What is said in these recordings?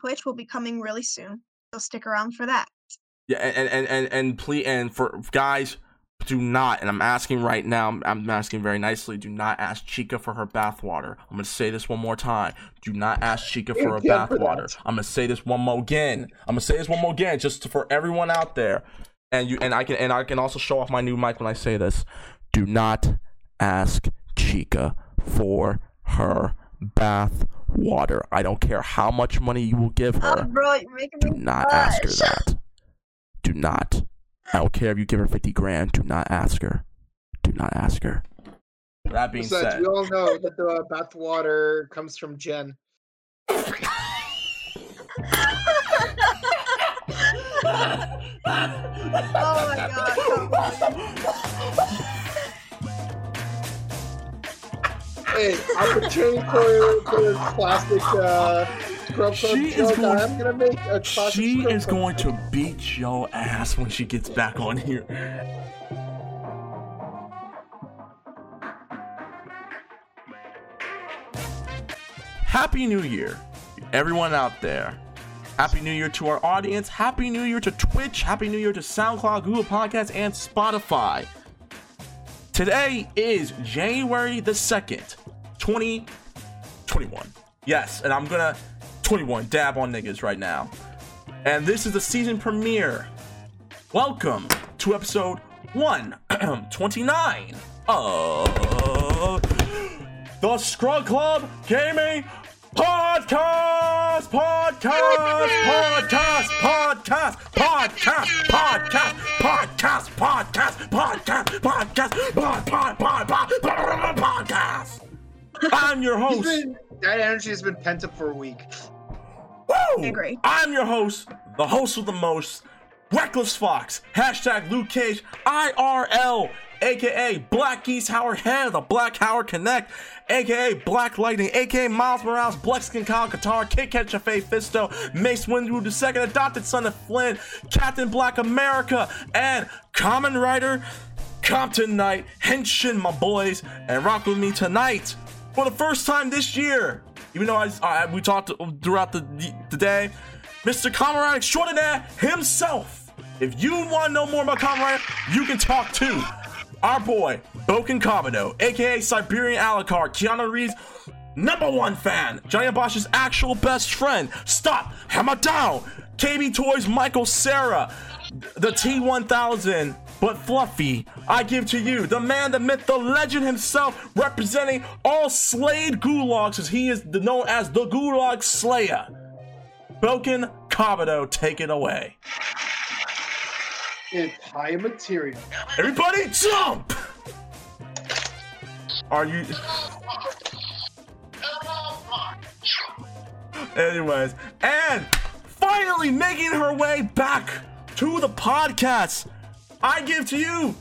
Twitch will be coming really soon. So stick around for that. Yeah, and and and and please, and for guys, do not, and I'm asking right now, I'm, asking very nicely, do not ask Chica for her bathwater. I'm gonna say this one more time. Do not ask Chica for her bathwater. I'm gonna say this one more again. I'm gonna say this one more again, just to- for everyone out there. And you and I can and I can also show off my new mic when I say this. Do not ask Chica for her bath water. I don't care how much money you will give her. Oh, bro, you're making Do me not ask her that. Do not. I don't care if you give her 50 grand. Do not ask her. Do not ask her. That being Besides, said, we all know that the bath water comes from Jen. Oh my god. Hey, been training for classic uh, She is going- I'm gonna make a classic. she is going to beat your ass when she gets back on here. Happy New Year, everyone out there. Happy New Year to our audience. Happy New Year to Twitch. Happy New Year to SoundCloud, Google Podcasts, and Spotify. Today is January the 2nd, 2021. Yes, and I'm gonna 21 dab on niggas right now. And this is the season premiere. Welcome to episode 129 of the Scrub Club Gaming Podcast! Podcast! Podcast! Podcast! Podcast! Podcast! Podcast! Podcast! Podcast! Podcast! Pod, pod, pod, pod, pod, Podcast! I'm your host. been, that energy has been pent up for a week. Woo! agree. I'm your host, the host with the most, Reckless Fox, hashtag Luke Cage, IRL, aka Black Geese Howard Head the Black Howard Connect, aka Black Lightning, aka Miles Morales, Blexkin Kyle Katarn, Kit Kat Chafe Fisto, Mace Windu II, adopted son of Flynn, Captain Black America, and Kamen Rider, Compton Knight, Henshin, my boys, and rock with me tonight for the first time this year. Even though I, I we talked throughout the, the day, Mr. Comrade Extraordinaire himself. If you want to know more about Comrade, you can talk to our boy Bouken Kabuto, aka Siberian Alucard, Keanu Reeves' number one fan, Johnny Bosch's actual best friend. Stop, hammer down. KB Toys, Michael Sarah, the T1000, but fluffy. I give to you the man, the myth, the legend himself, representing all slayed gulags, as he is known as the Gulag Slayer. Bouken Kabuto, take it away. It's high material. Everybody jump! Are you. Anyways, and finally making her way back to the podcast, I give to you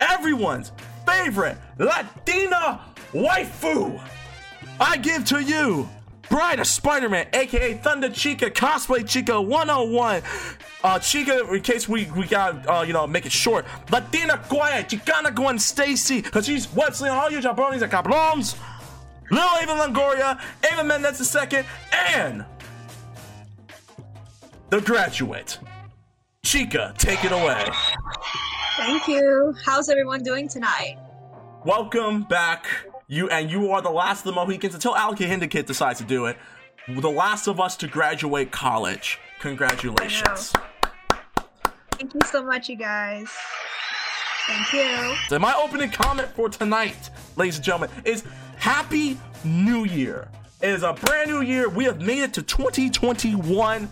everyone's favorite Latina waifu. I give to you Bride of Spider-Man, aka Thunder Chica, Cosplay Chica 101. Uh, Chica, in case we we got uh, you know make it short, Latina Quiet, Chicana Gwen Stacy, cause she's Wesley on all you jabronis and cabrons. Lil Ava Longoria, Ava Mendez II, and the graduate. Chica, take it away. Thank you. How's everyone doing tonight? Welcome back. You and you are the last of the Mohicans until Alki Hindikit decides to do it. The last of us to graduate college. Congratulations. Thank you so much, you guys. Thank you. So my opening comment for tonight, ladies and gentlemen, is Happy New Year. It is a brand new year. We have made it to 2021.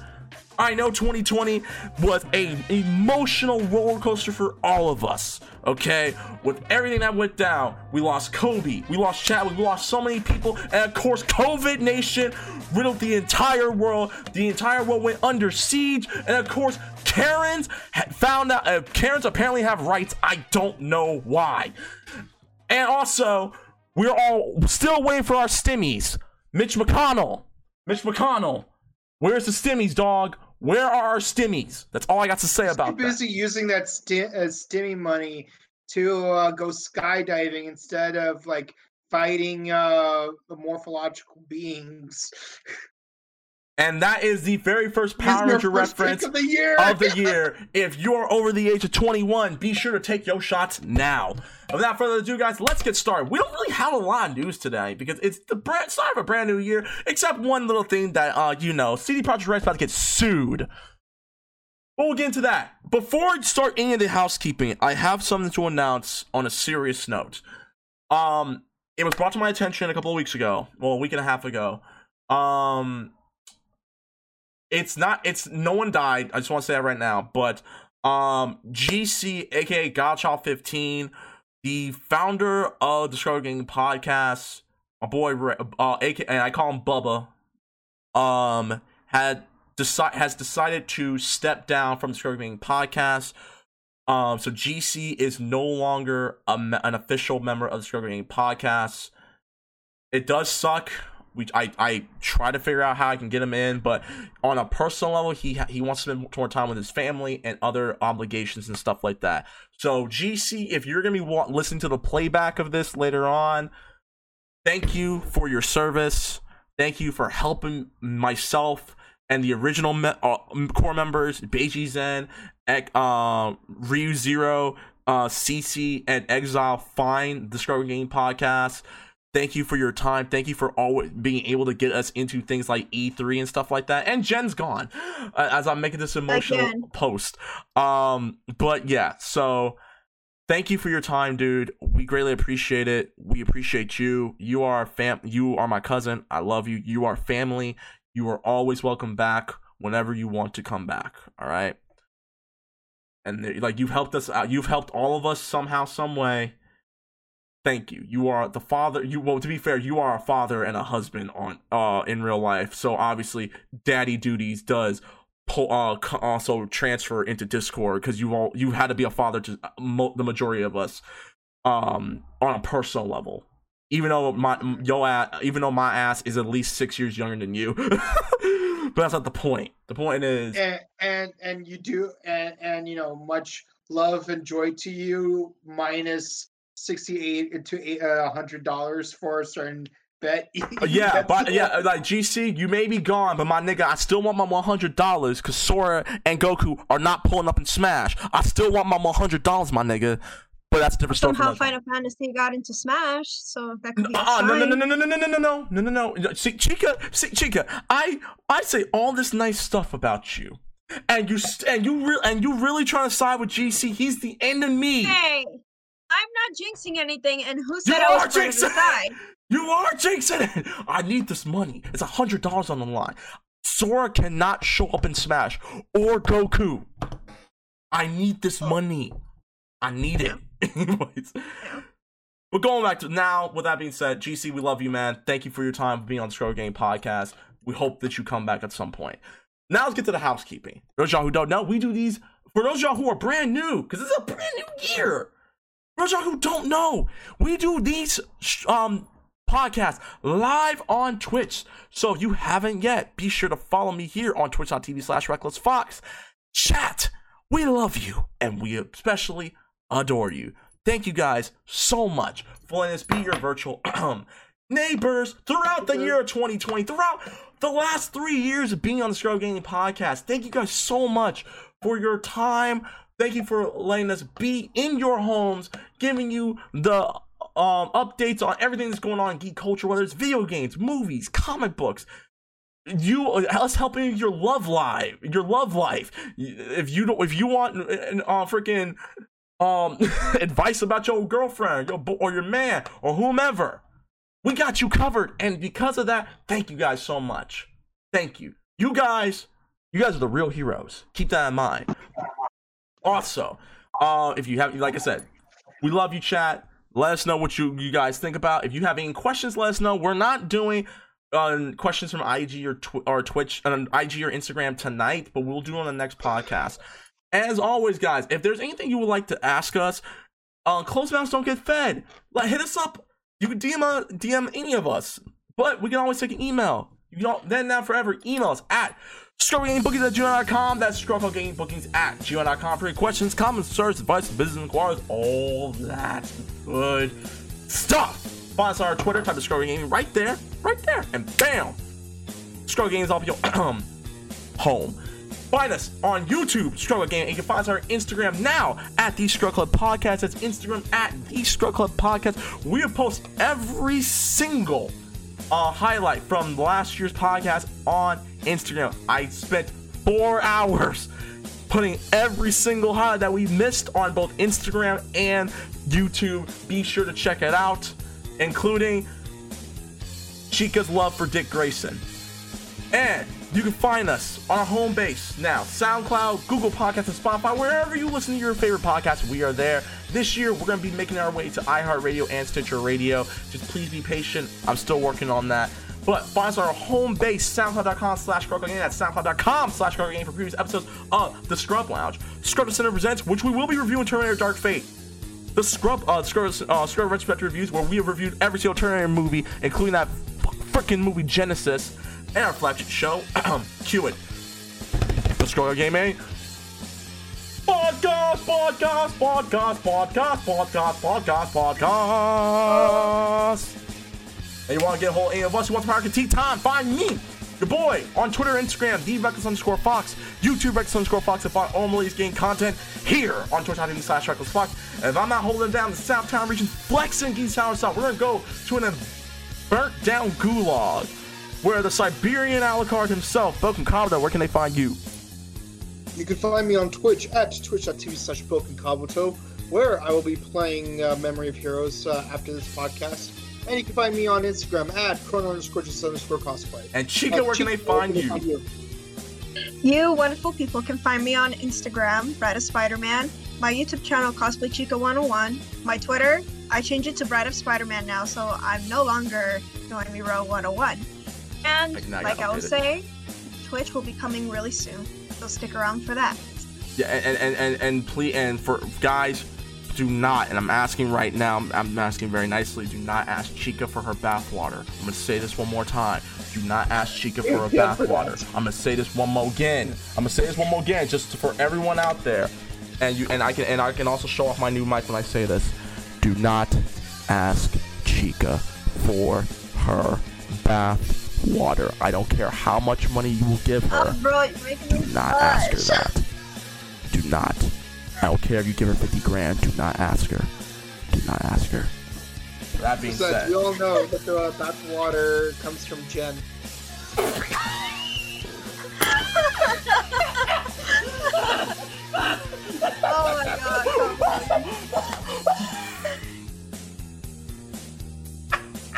I know 2020 was a emotional roller coaster for all of us. Okay, with everything that went down, we lost Kobe, we lost Chadwick, we lost so many people, and of course, COVID Nation riddled the entire world. The entire world went under siege, and of course, Karens found out. Uh, Karens apparently have rights. I don't know why. And also, we're all still waiting for our stimmies. Mitch McConnell. Mitch McConnell. Where's the stimmies, dog? Where are our stimmies? That's all I got to say Too about that. busy using that sti- uh, stimmy money to uh, go skydiving instead of like fighting uh, the morphological beings. And that is the very first Power Ranger reference of the year. of the year. If you're over the age of 21, be sure to take your shots now. Without further ado, guys, let's get started. We don't really have a lot of news today because it's the brand start of a brand new year, except one little thing that uh you know, CD Projekt Red's about to get sued. But we'll get into that. Before I start any of the housekeeping, I have something to announce on a serious note. Um, it was brought to my attention a couple of weeks ago, well, a week and a half ago. Um, it's not it's no one died. I just want to say that right now but um gc aka godchild 15 the founder of the struggle gaming podcast my boy uh aka and i call him bubba um had decide has decided to step down from the struggle gaming podcast. Um so gc is no longer a, an official member of the struggle gaming podcast. It does suck we I, I try to figure out how I can get him in, but on a personal level, he he wants to spend more time with his family and other obligations and stuff like that. So GC, if you're gonna be wa- listening to the playback of this later on, thank you for your service. Thank you for helping myself and the original me- uh, core members, Beiji Zen, Ek- uh, Ryu Zero, uh, CC, and Exile find the Struggle Game podcast. Thank you for your time. Thank you for always being able to get us into things like E3 and stuff like that. And Jen's gone uh, as I'm making this emotional post. Um, but yeah, so thank you for your time, dude. We greatly appreciate it. We appreciate you. You are fam. You are my cousin. I love you. You are family. You are always welcome back whenever you want to come back. All right. And like you've helped us out. You've helped all of us somehow, some way thank you. You are the father you well to be fair you are a father and a husband on uh in real life. So obviously daddy duties does po- uh also transfer into discord because you all you had to be a father to uh, mo- the majority of us um on a personal level. Even though my yo ass, even though my ass is at least six years younger than you. But that's not the point. The point is and and and you do and and you know much love and joy to you minus 68 to a hundred dollars for a certain bet Uh, yeah, but yeah, uh, like GC, you may be gone, but my nigga, I still want my one hundred dollars because Sora and Goku are not pulling up in Smash. I still want my one hundred dollars, my nigga. But that's a different story. Somehow. Final Fantasy got into Smash, so that could be a Uh, no, no, no, no, no, no, no, no, no, no, no, no, no. See, Chica, see, Chica, I, I say all this nice stuff about you, and you, and you, re- and you really trying to side with GC. He's the enemy. Hey, I'm not jinxing anything, and who You said I was are part of the jinxing. You are jinxing it. I need this money. It's a hundred dollars on the line. Sora cannot show up in Smash or Goku. I need this oh. money. I need it. Anyways. But going back to now, with that being said, GC, we love you, man. Thank you for your time for being on the Scroll Game Podcast. We hope that you come back at some point. Now let's get to the housekeeping. For those of y'all who don't know, we do these for those of y'all who are brand new, because it's a brand new year. For those y'all who don't know, we do these um podcasts live on Twitch. So if you haven't yet, be sure to follow me here on twitch.tv slash recklessfox. Chat, we love you, and we especially adore you. Thank you guys so much for letting us be your virtual um neighbors throughout the year of 2020, throughout the last three years of being on the Scroll Gaming Podcast. Thank you guys so much for your time. Thank you for letting us be in your homes, giving you the um, updates on everything that's going on in geek culture, whether it's video games, movies, comic books, you us helping your love life, your love life. If you don't, if you want uh, freaking um advice about your girlfriend, your or your man, or whomever, we got you covered. And because of that, thank you guys so much. Thank you, you guys. You guys are the real heroes. Keep that in mind. Also, uh, if you have, like I said, we love you, chat. Let us know what you you guys think about. If you have any questions, let us know. We're not doing uh, questions from IG or tw- or Twitch on IG or Instagram tonight, but we'll do on the next podcast. As always, guys, if there's anything you would like to ask us, uh, mouths don't get fed. Like, hit us up. You can DM uh, DM any of us, but we can always take an email. You all, then now forever email us at strugglegamebookings at gmail.com. That's strugglegamebookings at gmail.com for your questions, comments, search, advice, business inquiries, all that good stuff. Find us on our Twitter, type of Gaming right there, right there, and bam. Struggle Games off your home. Find us on YouTube, Struggle Game, and you can find us on Instagram now at the Scrub Club Podcast. That's Instagram at the Scrub Club Podcast. We post every single uh, highlight from last year's podcast on Instagram. I spent four hours putting every single highlight that we missed on both Instagram and YouTube. Be sure to check it out, including Chica's love for Dick Grayson. And you can find us on our home base now SoundCloud, Google Podcasts, and Spotify. Wherever you listen to your favorite podcasts, we are there. This year, we're going to be making our way to iHeartRadio and Stitcher Radio. Just please be patient. I'm still working on that. But find us on our home base, soundcloud.com slash Game. That's soundcloud.com slash Game for previous episodes of The Scrub Lounge. Scrub Center presents, which we will be reviewing Terminator Dark Fate. The Scrub, uh, Scrub, uh, Scrub Retrospective Reviews, where we have reviewed every single Terminator movie, including that freaking movie Genisys, and our flagship show, Cue It. The Scroller Gaming. Podcast, podcast, podcast, podcast, podcast, podcast, podcast. And you want to get a hold of us who wants to market tea time, find me, your boy, on Twitter, Instagram, the underscore Fox, YouTube, Reckless underscore Fox, and find all Millie's game content here on twitch.tv slash Reckless Fox. And if I'm not holding down the Southtown region, flexing Geese Tower South, we're going to go to an burnt down gulag where the Siberian Alucard himself, Broken Kabuto, where can they find you? You can find me on Twitch at twitch.tv slash Broken Kabuto, where I will be playing uh, Memory of Heroes uh, after this podcast. And you can find me on Instagram at chrono underscore just underscore cosplay. And Chica, uh, where Chica, can they find you? Find you? You wonderful people can find me on Instagram, Bride of Spider-Man, my YouTube channel, Cosplay Chica 101, my Twitter, I changed it to Bride of Spider-Man now, so I'm no longer Noemi Row 101. And like I was saying, Twitch will be coming really soon, so stick around for that. Yeah, and and and, and please, and for guys, do not, and I'm asking right now, I'm asking very nicely, do not ask Chica for her bathwater. I'm gonna say this one more time. Do not ask Chica for her bathwater. I'm gonna say this one more again. I'm gonna say this one more again, just for everyone out there. And you and I can and I can also show off my new mic when I say this. Do not ask Chica for her bath water. I don't care how much money you will give her. Oh, bro, do not ask her that. Do not. I don't care if you give her 50 grand. Do not ask her. Do not ask her. That being Besides, said, we all know that the uh, bath water comes from Jen. oh my god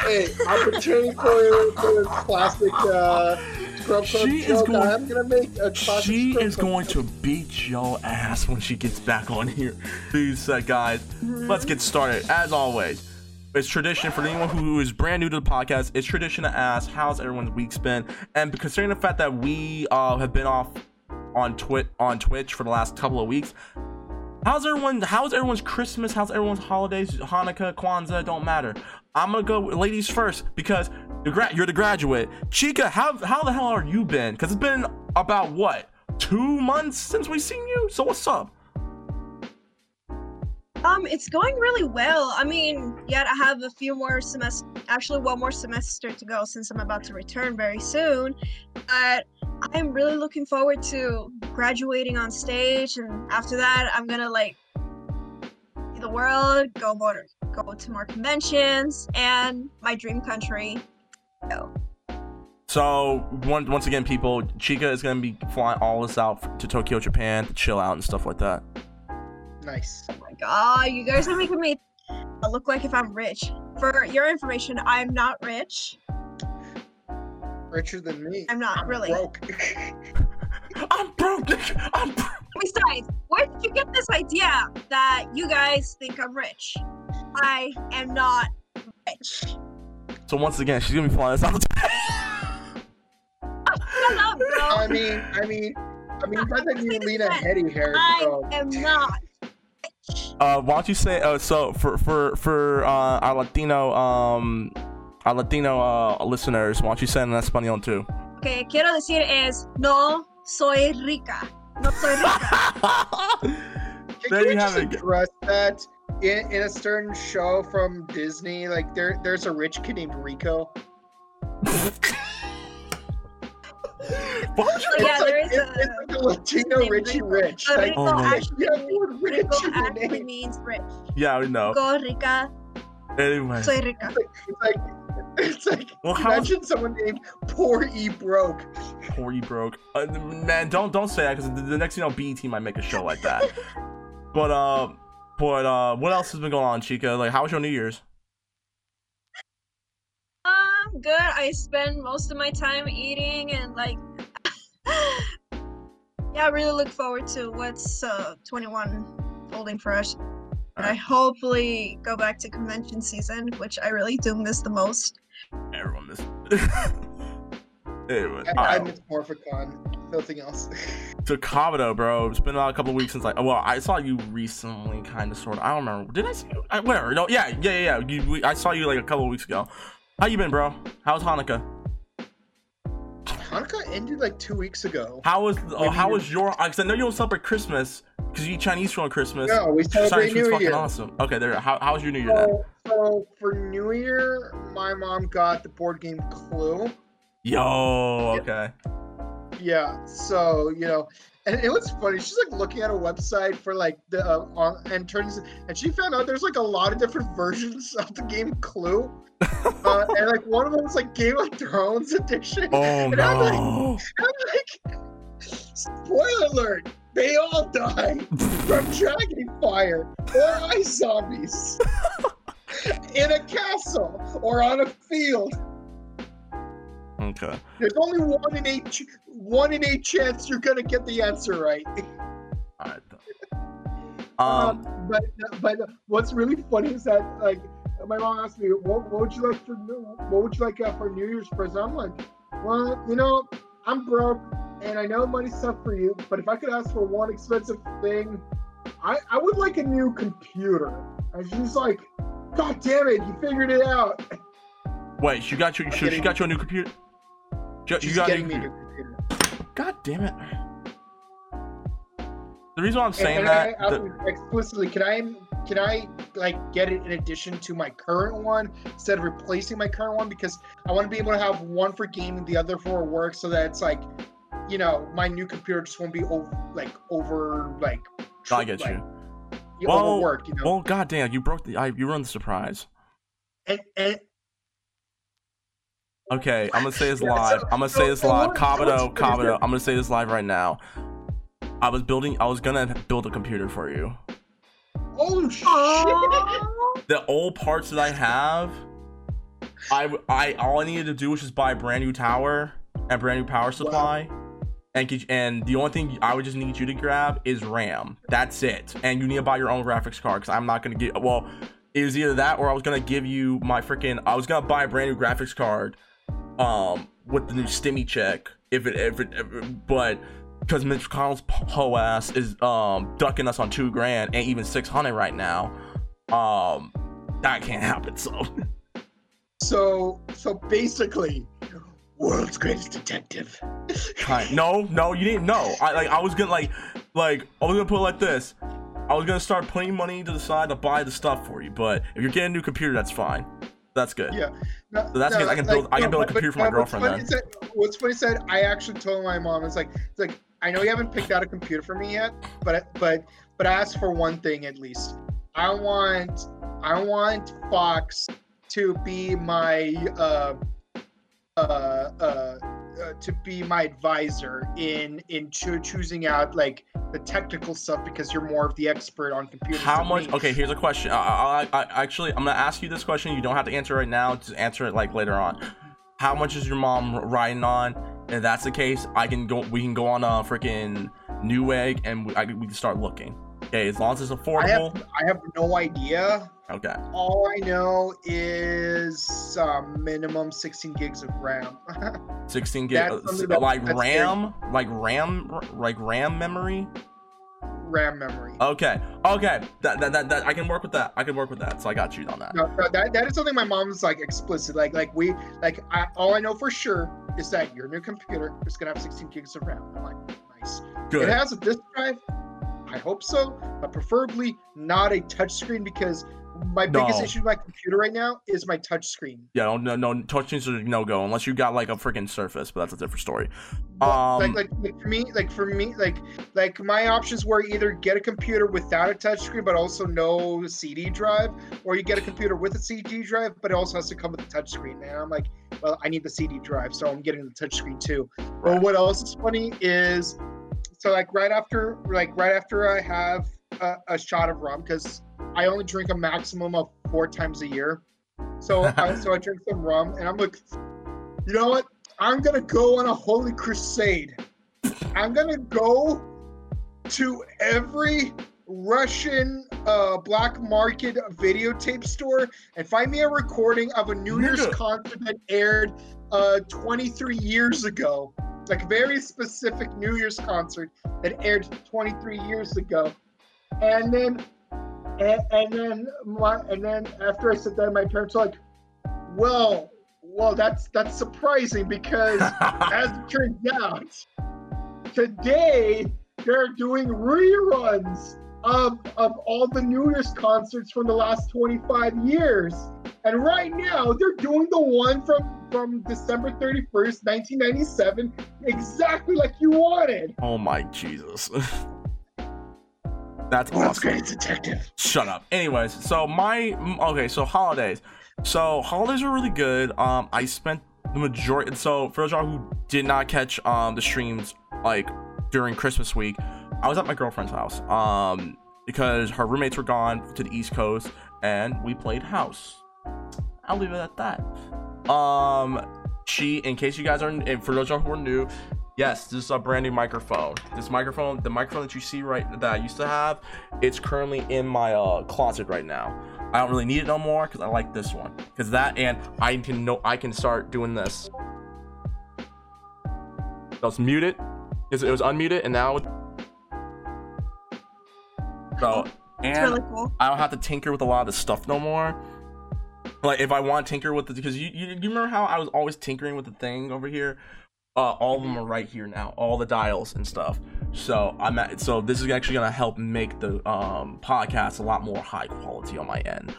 hey, opportunity for, for classic uh, She. Is going, I'm gonna make a. She is going to beat your ass when she gets back on here. Please, uh, guys, let's get started. As always, it's tradition for anyone who is brand new to the podcast. It's tradition to ask, "How's everyone's week's been?" And considering the fact that we uh, have been off on Twit on Twitch for the last couple of weeks, How's everyone? How's everyone's Christmas? How's everyone's holidays? Hanukkah, Kwanzaa, don't matter. I'm gonna go ladies first because you're, the graduate. Chica, how how the hell are you been? Because it's been about what two months since we've seen you. So what's up? Um, it's going really well. I mean, yet I have a few more semester, actually one more semester to go since I'm about to return very soon. But I'm really looking forward to graduating on stage, and after that, I'm gonna like see the world, go more, go to more conventions, and my dream country. So. So one, once again, people, Chica is gonna be flying all this out to Tokyo, Japan, to chill out and stuff like that. Nice. Oh my god, you guys are making me look like if I'm rich. For your information, I'm not rich. Richer than me. I'm not I'm really. Broke. I'm broke. I'm broke. Besides, where did you get this idea that you guys think I'm rich? I am not rich. So once again, she's gonna be flying us out. Shut up, bro. I mean, I mean, I mean, not that you Lena Headey hair. I am not. Uh, why don't you say uh, so for for for uh, our Latino um our Latino uh, listeners? Why don't you say in español too? Okay, quiero decir es no soy rica. No soy rica. there you have it. Address that in, in a certain show from Disney. Like there, there's a rich kid named Rico. Why would you So, yeah, It's like- there is it's, a- it's like a Latino Richie Rico. Rich. But Like, Rico Oh actually, yeah, the rich Rico actually means rich. Yeah, I know. Rico, rica, Anyway, soy rica. It's like it's like It's like well, how- imagine someone named Poor E Broke. poor E broke. Uh, man, don't don't say that because the, the next thing you know, BET might make a show like that. but uh, but uh, what else has been going on, Chica? Like, how was your New Year's? Um, good. I spend most of my time eating and like, yeah, I really look forward to what's uh 21 holding for us. And I hopefully go back to convention season, which I really do miss the most. Everyone missed. anyway, I, I alright. miss Morphicon. Nothing else. to Kabuto, bro. It's been a couple of weeks since I. Well, I saw you recently, kind of, sort of. I don't remember. Did I see you? I, whatever. No, yeah, yeah, yeah. yeah. You, we, I saw you like a couple weeks ago. How you been, bro? How's Hanukkah? Hanukkah ended like two weeks ago. How was? Oh, how was your? Because I know you don't celebrate Christmas because you eat Chinese food on Christmas. No, we Chinese celebrate food's New fucking Year. awesome. Okay, there. How, how was your New Year then? So, so for New Year, my mom got the board game Clue. Yo, okay. Yeah, so you know, and it was funny. She's like looking at a website for like the uh, on and turns, and she found out there's like a lot of different versions of the game Clue, uh, and like one of them was like Game of Thrones edition. Oh and I'm like. I'm like, spoiler alert: they all die from dragon fire or ice zombies in a castle or on a field. Okay. There's only one in eight, ch- one in eight chance you're gonna get the answer right. All right. Um. Um, but but what's really funny is that like my mom asked me, what, what would you like for what would you like uh, for New Year's present? I'm like, well, you know, I'm broke and I know money's tough for you, but if I could ask for one expensive thing, I I would like a new computer. And she's like, God damn it, you figured it out. Wait, she got you. She, she got you a new computer. You, you She's got a getting new me a computer. new computer. God damn it. The reason why I'm And- saying and that. I asked the- explicitly, can I can I like get it in addition to my current one instead of replacing my current one because I want to be able to have one for gaming, the other for work, so that it's like, you know, my new computer just won't be over like over like. I get like, you. you Well, overworked, you know. Well, goddamn, you broke the. I, you ruined the surprise. and, and Okay, I'm gonna say this live. I'm gonna say this live. Kabuto, Kabuto. I'm gonna say this live right now. I was building. I was gonna build a computer for you. Oh shit! Aww. The old parts that I have, I I all I needed to do was just buy a brand new tower and brand new power supply. And, get, and the only thing I would just need you to grab is RAM. That's it. And you need to buy your own graphics card because I'm not gonna get. Well, it was either that or I was gonna give you my freaking. I was gonna buy a brand new graphics card, um, with the new Stimmy check. If it, if it, if it but because Mitch McConnell's ho ass is um ducking us on two grand and even six hundred right now, um, that can't happen. So So so basically, world's greatest detective. No, no, you didn't know. I like. I was gonna like, like I was gonna put it like this. I was gonna start putting money to the side to buy the stuff for you. But if you're getting a new computer, that's fine. That's good. Yeah. No, So that's no, good. I can build- I can build a but- computer for my but what's girlfriend funny that- what's funny that I actually told my mom, it's like, it's like, I know you haven't picked out a computer for me yet, but but but I asked for one thing at least. I want I want Fox to be my uh uh uh. Uh, to be my advisor in in choo- choosing out like the technical stuff because you're more of the expert on computers. How much? me. Okay, here's a question. I, I, I actually, I'm gonna ask you this question. You don't have to answer right now. Just answer it like later on. How much is your mom riding on? If that's the case, I can go. We can go on a freaking Newegg and we, I, can- we can start looking. Okay, as long as it's I affordable. have I have no idea. Okay. All I know is uh, minimum 16 gigs of RAM. 16 gig, That's uh, like RAM, like RAM, like RAM memory. RAM memory. Okay, okay, that, that that that I can work with that. I can work with that. So I got you on that. No, no, that, that is something my mom's like explicit. Like like we like I, all I know for sure is that your new computer is gonna have 16 gigs of RAM. I'm like nice. Good. It has a disk drive. I hope so, but preferably not a touchscreen because my biggest issue with my computer right now is my touch screen. Yeah, no, no, no touchscreens are no go unless you got like a freaking Surface, but that's a different story. Well, Um, like, like, like for me, like for me, like like my options were either get a computer without a touchscreen but also no CD drive, or you get a computer with a CD drive but it also has to come with a touchscreen. And I'm like, well, I need the CD drive, so I'm getting the touchscreen too. Or what else is funny is, so like right after, like right after I have a, a shot of rum, because I only drink a maximum of four times a year. So I, so I drink some rum, and I'm like, you know what? I'm gonna go on a holy crusade. I'm gonna go to every Russian uh, black market videotape store and find me a recording of a New Year's concert that aired uh, 23 years ago. Like very specific New Year's concert that aired 23 years ago. And then and, and then my and then after I said that, my parents were like, "Well, well, that's that's surprising because as it turns out, today they're doing reruns of of all the New Year's concerts from the last 25 years. And right now they're doing the one from from December 31st, 1997, exactly like you wanted. oh my Jesus. That's Well, that's awesome. great, detective. Shut up. Anyways, so my okay, so holidays. So holidays were really good. Um, I spent the majority. So for those y'all who did not catch um the streams like during Christmas week, I was at my girlfriend's house. Um, because her roommates were gone to the East Coast, and we played house. I'll leave it at that. Um, she, in case you guys are, and for those y'all who are new, yes, this is a brand new microphone. This microphone, the microphone that you see right that I used to have, it's currently in my uh closet right now. I don't really need it no more because I like this one. Because that and I can know I can start doing this. So it's muted. It was unmuted and now. So and really cool. I don't have to tinker with a lot of the stuff no more. Like if I want to tinker with it, because you, you you remember how I was always tinkering with the thing over here. Uh, all of them are right here now, all the dials and stuff. So I'm at, so this is actually gonna help make the um podcast a lot more high quality on my end.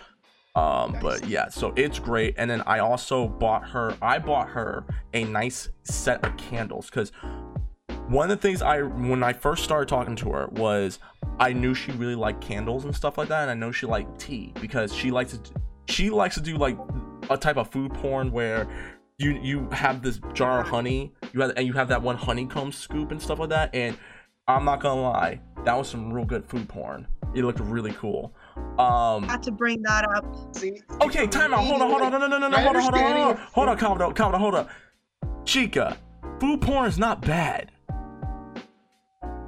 Um, but yeah, so it's great. And then I also bought her, I bought her a nice set of candles because one of the things I when I first started talking to her was I knew she really liked candles and stuff like that, and I know she liked tea because she likes to she likes to do like a type of food porn where you you have this jar of honey, you have and you have that one honeycomb scoop and stuff like that, and I'm not gonna lie, that was some real good food porn. It looked really cool. Um, Had to bring that up. Okay, time out. Hold on, hold on, no, no, no, no, no, My hold on, hold on, hold on, hold on, of- calm down, calm down, hold on. Chica, food porn is not bad.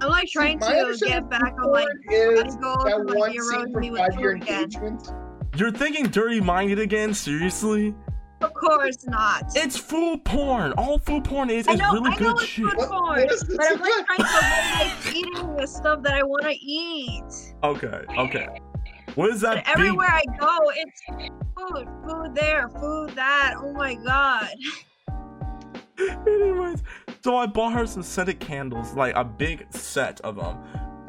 I'm like trying my to get back on like is body goals that and like one heroes scene from with Five Year again. Engagement. You're thinking dirty minded again? Seriously? Of course not. It's food porn. All food porn is I is know, really I know good it's shit. food porn, what is this but I'm like trying to avoid like eating the stuff that I want to eat. Okay, okay. What is that? But everywhere I go, it's food, food there, food that. Oh my god. Anyways, so I bought her some scented candles, like a big set of them.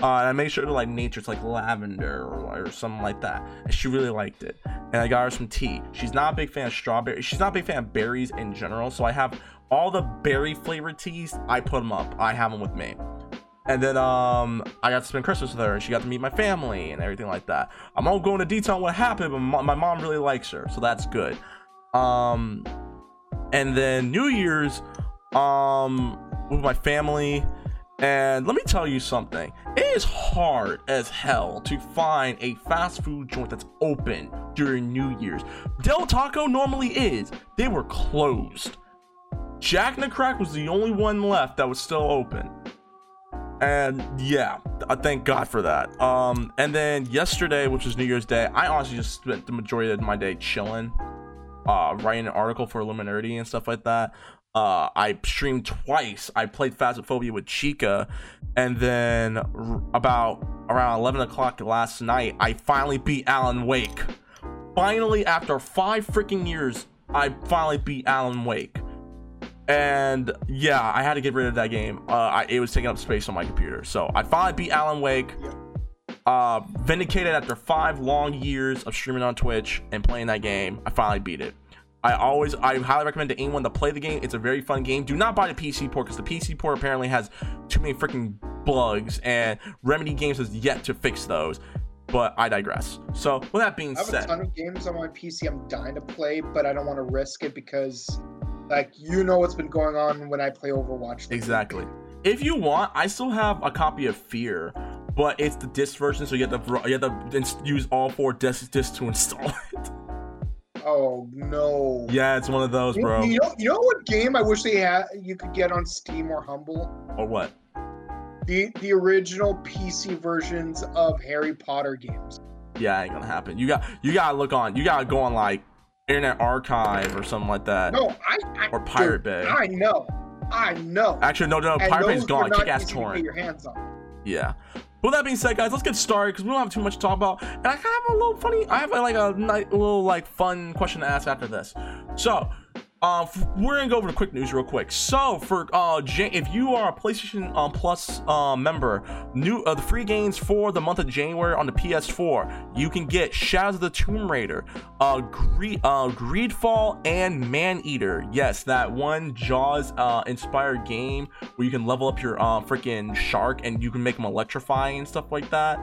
Uh, and I made sure to like nature's like lavender or, or something like that. And she really liked it. And I got her some tea. She's not a big fan of strawberry. She's not a big fan of berries in general. So I have all the berry flavored teas. I put them up. I have them with me. And then um, I got to spend Christmas with her, and she got to meet my family and everything like that. I'm not going into detail on what happened, but my, my mom really likes her, so that's good. Um, and then New Year's, um, with my family. And let me tell you something. It is hard as hell to find a fast food joint that's open during New Year's. Del Taco normally is. They were closed. Jack in the Crack was the only one left that was still open. And yeah, I thank God for that. Um, and then yesterday, which was New Year's Day, I honestly just spent the majority of my day chilling, uh, writing an article for Illuminati and stuff like that. Uh, I streamed twice. I played Phasmophobia with Chica, and then r- about around 11 o'clock last night, I finally beat Alan Wake. Finally, after five freaking years, I finally beat Alan Wake. And yeah, I had to get rid of that game. Uh, I, it was taking up space on my computer. So I finally beat Alan Wake. uh, vindicated after five long years of streaming on Twitch and playing that game. I finally beat it. I always, I highly recommend to anyone to play the game. It's a very fun game. Do not buy the PC port because the PC port apparently has too many freaking bugs, and Remedy Games has yet to fix those. But I digress. So, with that being said, I have said, a ton of games on my PC I'm dying to play, but I don't want to risk it because, like, you know what's been going on when I play Overwatch. Exactly. If you want, I still have a copy of Fear, but it's the disc version, so you have to you have to use all four discs discs to install it. Oh no. yeah, it's one of those, bro. You know, you know what game I wish they had you could get on Steam or Humble? Or what? The the original PC versions of Harry Potter games. Yeah, ain't gonna happen. You got you gotta look on. You gotta go on like Internet Archive or something like that. No, I, I Or Pirate Bay. I know, I know. Actually, no, no, Pirate Bay's gone. Kick ass easy to get torrent. your hands on. Yeah. With that being said, guys, let's get started because we don't have too much to talk about. And I kind of have a little funny. I have like a little like fun question to ask after this. So, f- we're gonna go over the quick news real quick. So, for uh, Jan- if you are a PlayStation um, Plus uh, member, new uh, the free games for the month of January on the PS4, you can get Shadows of the Tomb Raider, uh, Gre- uh Greedfall, and Maneater. Yes, that one Jaws uh, inspired game where you can level up your uh, freaking shark and you can make them electrifying and stuff like that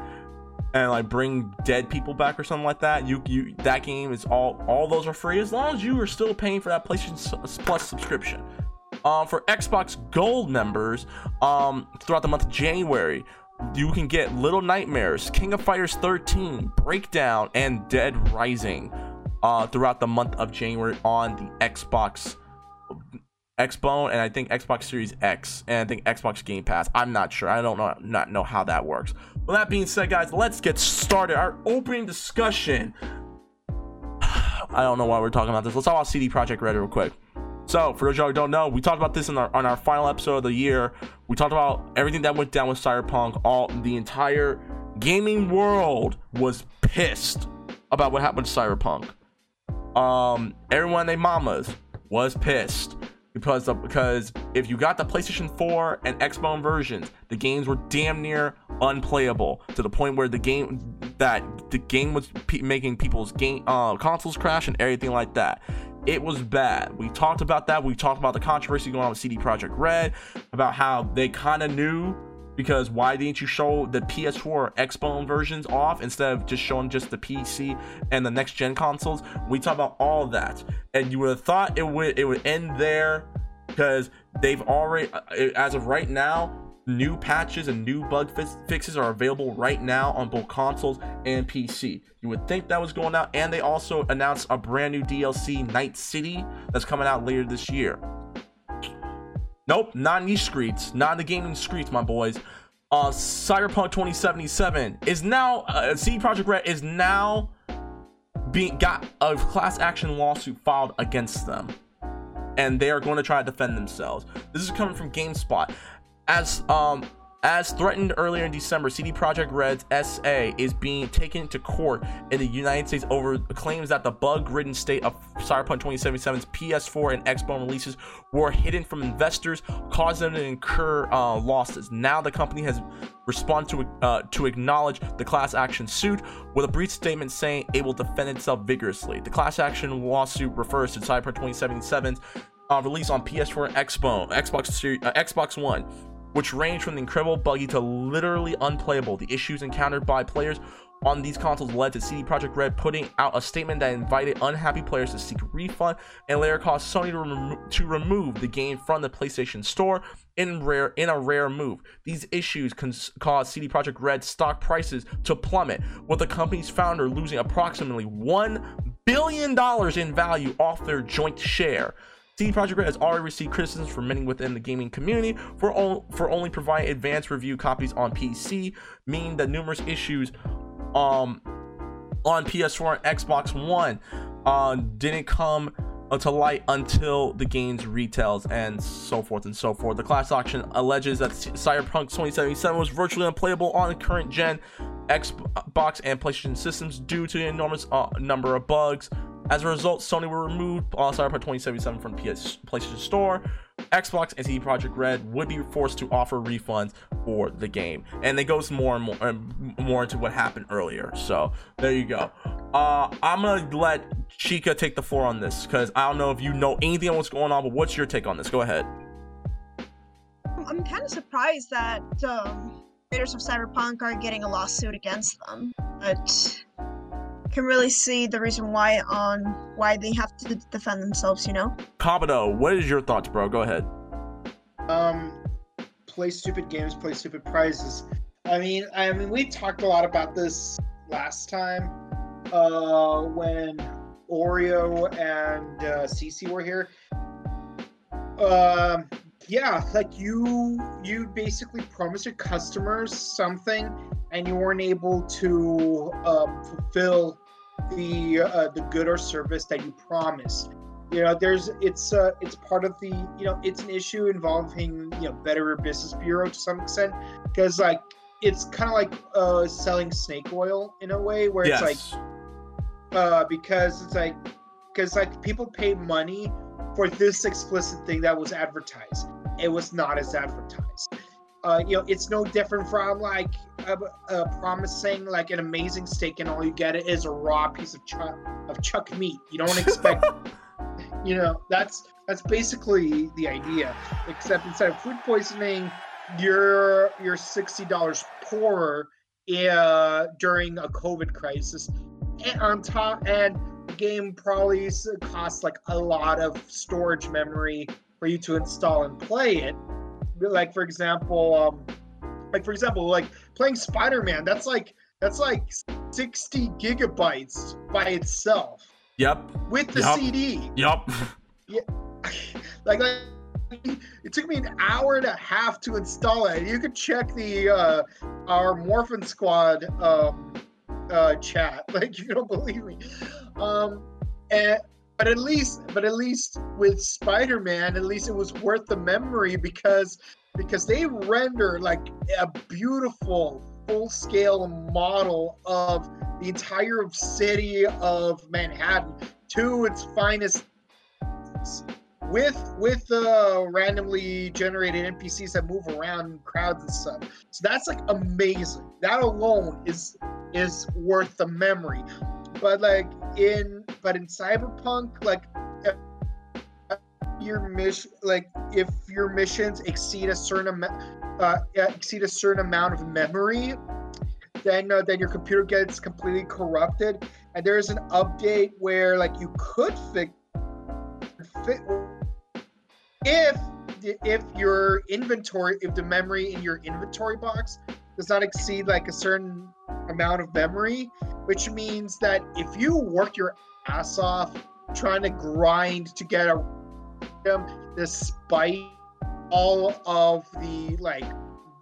and like bring dead people back or something like that you you that game is all all those are free as long as you are still paying for that playstation plus subscription. Um for xbox gold members um throughout the month of january you can get little nightmares king of fighters 13 breakdown and dead rising uh throughout the month of january on the xbox Xbone and I think Xbox Series X and I think Xbox Game Pass. I'm not sure. I don't know not know how that works. Well, that being said, guys, let's get started. Our opening discussion. I don't know why we're talking about this. Let's talk about CD Projekt Red real quick. So, for those of y'all who don't know, we talked about this in our, on our final episode of the year. We talked about everything that went down with Cyberpunk. All the entire gaming world was pissed about what happened to Cyberpunk. Um, everyone their mamas was pissed because of, because if you got the PlayStation 4 and Xbox versions, the games were damn near unplayable to the point where the game that the game was making people's game uh, consoles crash and everything like that. It was bad. We talked about that. We talked about the controversy going on with CD Projekt Red, about how they kind of knew because why didn't you show the PS4 or Xbox versions off instead of just showing just the PC and the next gen consoles? We talk about all that, and you would have thought it would it would end there because they've already, uh, as of right now, new patches and new bug fix- fixes are available right now on both consoles and PC. You would think that was going out, and they also announced a brand new DLC, Night City, that's coming out later this year. Nope, not in these streets, not in the gaming streets, my boys. Uh, Cyberpunk 2077 is now uh, CD Projekt Red is now being got a class action lawsuit filed against them, and they are going to try to defend themselves. This is coming from GameSpot, as um as threatened earlier in December, CD Projekt Red's SA is being taken to court in the United States over claims that the bug-ridden state of Cyberpunk 2077's PS4 and Xbox releases were hidden from investors, causing them to incur uh, losses. Now the company has responded to uh, to acknowledge the class action suit with a brief statement saying it will defend itself vigorously. The class action lawsuit refers to Cyberpunk 2077's uh, release on PS4 and Xbox, Xbox, uh, Xbox One which range from the incredible buggy to literally unplayable. The issues encountered by players on these consoles led to CD Projekt Red putting out a statement that invited unhappy players to seek a refund and later caused Sony to, to remove the game from the PlayStation Store in rare in a rare move. These issues cons- caused CD Projekt Red stock prices to plummet, with the company's founder losing approximately one billion dollars in value off their joint share. CD Projekt Red has already received criticisms from many within the gaming community for, for only providing advanced review copies on PC, meaning that numerous issues um, on PS4 and Xbox One uh, didn't come to light until the game's retails and so forth and so forth. The class action alleges that Cyberpunk 2077 was virtually unplayable on current gen Xbox and PlayStation systems due to the enormous uh, number of bugs. As a result, Sony will remove Cyberpunk 2077 from PS PlayStation Store. Xbox and CD Projekt Red would be forced to offer refunds for the game, and it goes more and more and more into what happened earlier. So there you go. Uh, I'm gonna let Chica take the floor on this because I don't know if you know anything on what's going on, but what's your take on this? Go ahead. I'm kind of surprised that um, creators of Cyberpunk are getting a lawsuit against them, but can really see the reason why on why they have to defend themselves. You know. Kabuto, what is your thoughts, bro? Go ahead. Um, play stupid games, play stupid prizes. I mean, I mean, we talked a lot about this last time uh, when Oreo and uh, Cece were here. Um, yeah, like you, you basically promised your customers something, and you weren't able to um, fulfill the uh, the good or service that you promised. You know, there's it's uh, it's part of the you know it's an issue involving you know Better Business Bureau to some extent because like it's kind of like uh, selling snake oil in a way where yes. it's like uh, because it's like because like people pay money for this explicit thing that was advertised. It was not as advertised. Uh, you know, it's no different from like uh, uh, promising like an amazing steak, and all you get is a raw piece of chuck of chuck meat. You don't expect, you know, that's that's basically the idea. Except instead of food poisoning, you're you're sixty dollars poorer uh, during a COVID crisis, and on top and the game probably costs like a lot of storage memory for you to install and play it like for example um like for example like playing spider-man that's like that's like 60 gigabytes by itself. Yep. With the yep. cd yep yeah. Like, like it took me an hour and a half to install it. You could check the uh our morphin squad um uh chat. Like you don't believe me. Um and but at least but at least with spider-man at least it was worth the memory because because they render like a beautiful full-scale model of the entire city of manhattan to its finest. With with uh randomly generated npcs that move around in crowds and stuff. So that's like amazing. That alone is is worth the memory but like in but in cyberpunk like your mission like if your missions exceed a certain amount uh, exceed a certain amount of memory then uh, then your computer gets completely corrupted. And there's an update where like you could fix fit if if your inventory if the memory in your inventory box does not exceed like a certain amount of memory which means that if you work your ass off trying to grind to get a despite all of the like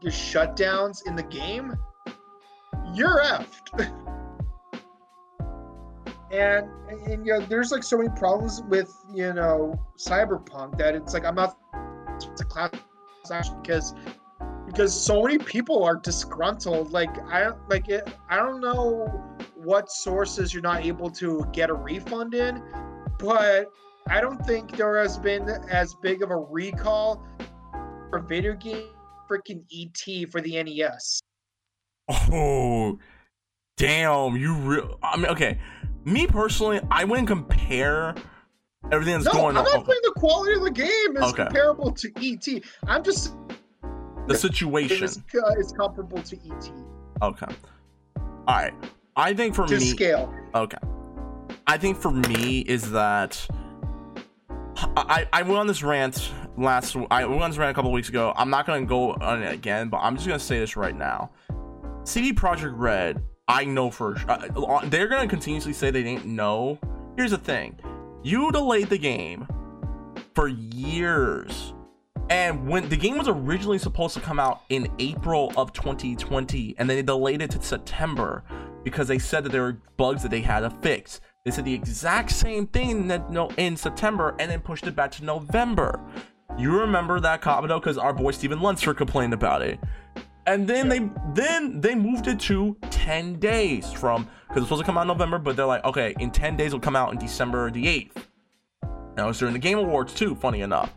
the shutdowns in the game, you're effed. and, and you know, there's like so many problems with you know cyberpunk that it's like I'm not it's a class because because so many people are disgruntled. Like I like it. I don't know what sources you're not able to get a refund in, but I don't think there has been as big of a recall for video game freaking ET for the NES. Oh, damn! You real? I mean, okay. Me personally, I wouldn't compare everything that's no, going I'm on. not saying the quality of the game is Okay. comparable to ET. I'm just the situation. is, uh, it's comparable to ET Okay. All right. I think for to me, scale. Okay. I think for me is that I, I went on this rant last I went on this rant a couple weeks ago. I'm not gonna go on it again, but I'm just gonna say this right now. CD Projekt Red, I know for uh, they're gonna continuously say they didn't know. Here's the thing: you delayed the game for years, and when the game was originally supposed to come out in April of 2020, and then they delayed it to September because they said that there were bugs that they had to fix. They said the exact same thing that no in September and then pushed it back to November. You remember that Kabuto because our boy Steven Lunsford complained about it. And then they then they moved it to 10 days from because it's supposed to come out in November, but they're like, okay, in 10 days it'll come out in December the 8th. Now it's during the Game Awards too, funny enough.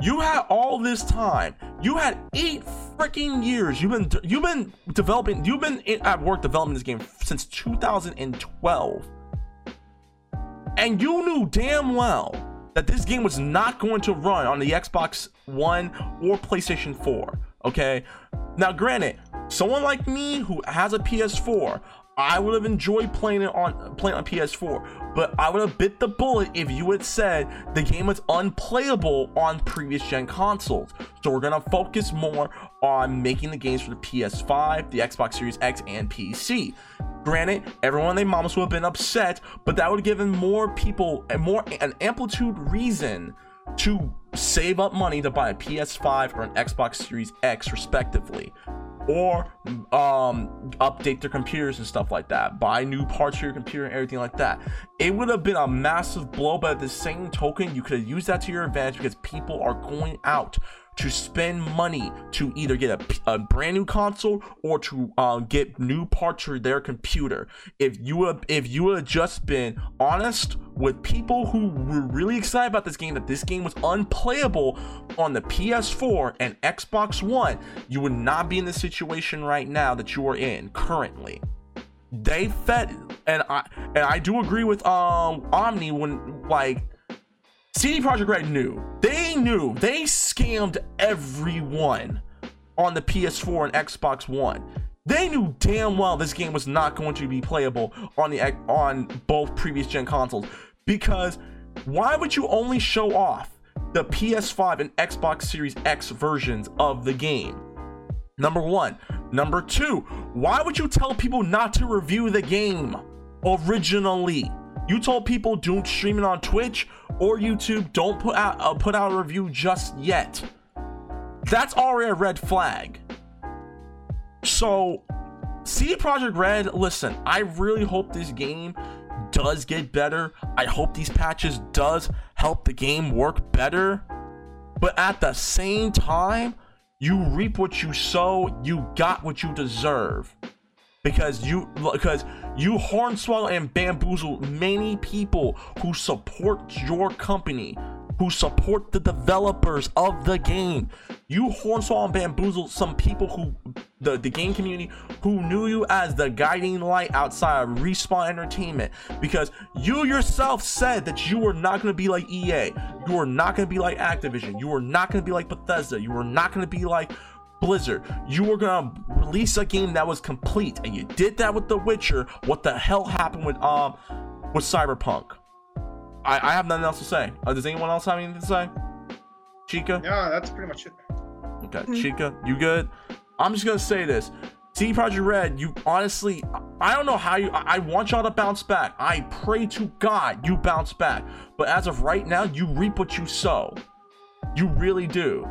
You had all this time. You had eight freaking years. You've been you've been developing. You've been at work developing this game since 2012, and you knew damn well that this game was not going to run on the Xbox One or PlayStation 4. Okay. Now, granted, someone like me who has a PS4, I would have enjoyed playing it on playing on PS4, but I would have bit the bullet if you had said the game was unplayable on previous gen consoles. So we're gonna focus more on making the games for the PS5, the Xbox Series X, and PC. Granted, everyone they mamas would have been upset, but that would have given more people a more an amplitude reason to save up money to buy a PS5 or an Xbox Series X, respectively or um, update their computers and stuff like that, buy new parts for your computer and everything like that. It would have been a massive blow, but at the same token, you could have used that to your advantage because people are going out to spend money to either get a, a brand new console or to uh, get new parts for their computer. If you have, if you had just been honest with people who were really excited about this game, that this game was unplayable on the PS4 and Xbox One, you would not be in the situation right now that you are in currently they fed and I and I do agree with um Omni when like CD Projekt Red knew. They knew. They scammed everyone on the PS4 and Xbox One. They knew damn well this game was not going to be playable on the on both previous gen consoles because why would you only show off the PS5 and Xbox Series X versions of the game? Number 1. Number 2, why would you tell people not to review the game originally? You told people don't stream it on Twitch or YouTube. Don't put out uh, put out a review just yet. That's already a red flag. So, CD Projekt Red, listen, I really hope this game does get better. I hope these patches does help the game work better. But at the same time, you reap what you sow, you got what you deserve because you because you hornswoggle and bamboozle many people who support your company who support the developers of the game. You hornswoggle and bamboozle some people who the, the game community who knew you as the guiding light outside of respawn entertainment. Because you yourself said that you were not going to be like ea you were not going to be like activision. You were not going to be like bethesda. You were not going to be like Blizzard, you were gonna release a game that was complete, and you did that with The Witcher. What the hell happened with um with Cyberpunk? I, I have nothing else to say. Uh, does anyone else have anything to say? Chica? Yeah, that's pretty much it. Okay, mm-hmm. Chica, you good? I'm just gonna say this. CD Projekt Red, you honestly, I don't know how you. I want y'all to bounce back. I pray to God you bounce back. But as of right now, you reap what you sow. You really do.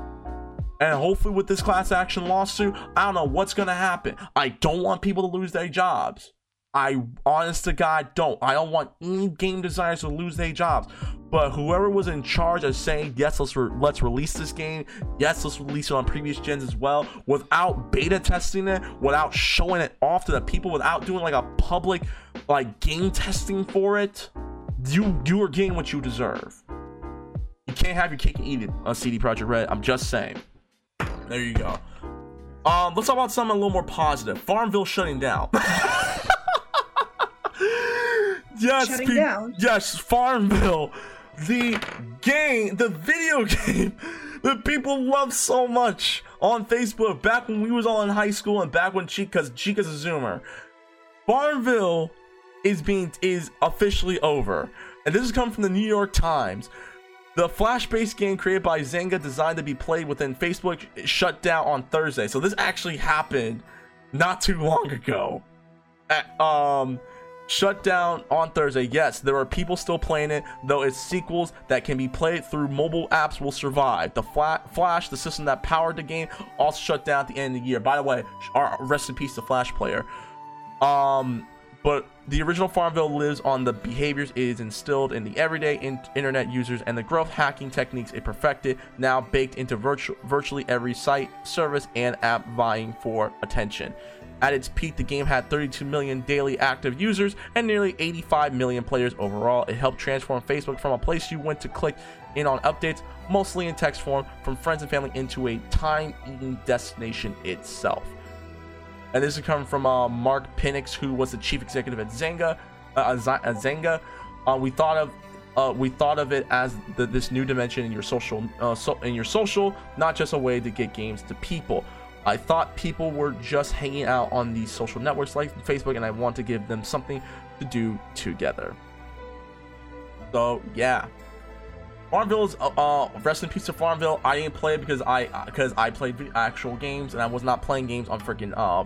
And hopefully, with this class action lawsuit, I don't know what's going to happen. I don't want people to lose their jobs. I, honest to God, don't. I don't want any game designers to lose their jobs. But whoever was in charge of saying yes, let's re- let's release this game. Yes, let's release it on previous gens as well, without beta testing it, without showing it off to the people, without doing like a public like game testing for it. You you are getting what you deserve. You can't have your cake and eat it on CD Projekt Red. I'm just saying. There you go. Um, let's talk about something a little more positive. Farmville shutting down. yes, shutting pe- down. yes, Farmville, the game, the video game that people love so much on Facebook back when we was all in high school and back when Chica, cause Chica's a Zoomer. Farmville is being is officially over, and this is coming from the New York Times. The Flash-based game created by Zynga, designed to be played within Facebook, shut down on Thursday. So this actually happened not too long ago. um, shut down on Thursday. Yes, there are people still playing it, though its sequels that can be played through mobile apps will survive. The Flash, the system that powered the game, also shut down at the end of the year. By the way, rest in peace, the Flash player. Um, but the original Farmville lives on the behaviors it is instilled in the everyday in- internet users and the growth hacking techniques it perfected, now baked into virtu- virtually every site, service, and app vying for attention. At its peak, the game had 32 million daily active users and nearly 85 million players overall. It helped transform Facebook from a place you went to click in on updates, mostly in text form, from friends and family into a time eating destination itself. And this is coming from uh, Mark Pincus, who was the chief executive at Zynga. Uh, at Zynga, uh, we thought of uh, we thought of it as the, this new dimension in your social uh, so, in your social, not just a way to get games to people. I thought people were just hanging out on these social networks like Facebook, and I want to give them something to do together. So yeah, Farmville is uh, uh, rest in peace to Farmville. I didn't play it because I because I played actual games and I was not playing games on freaking uh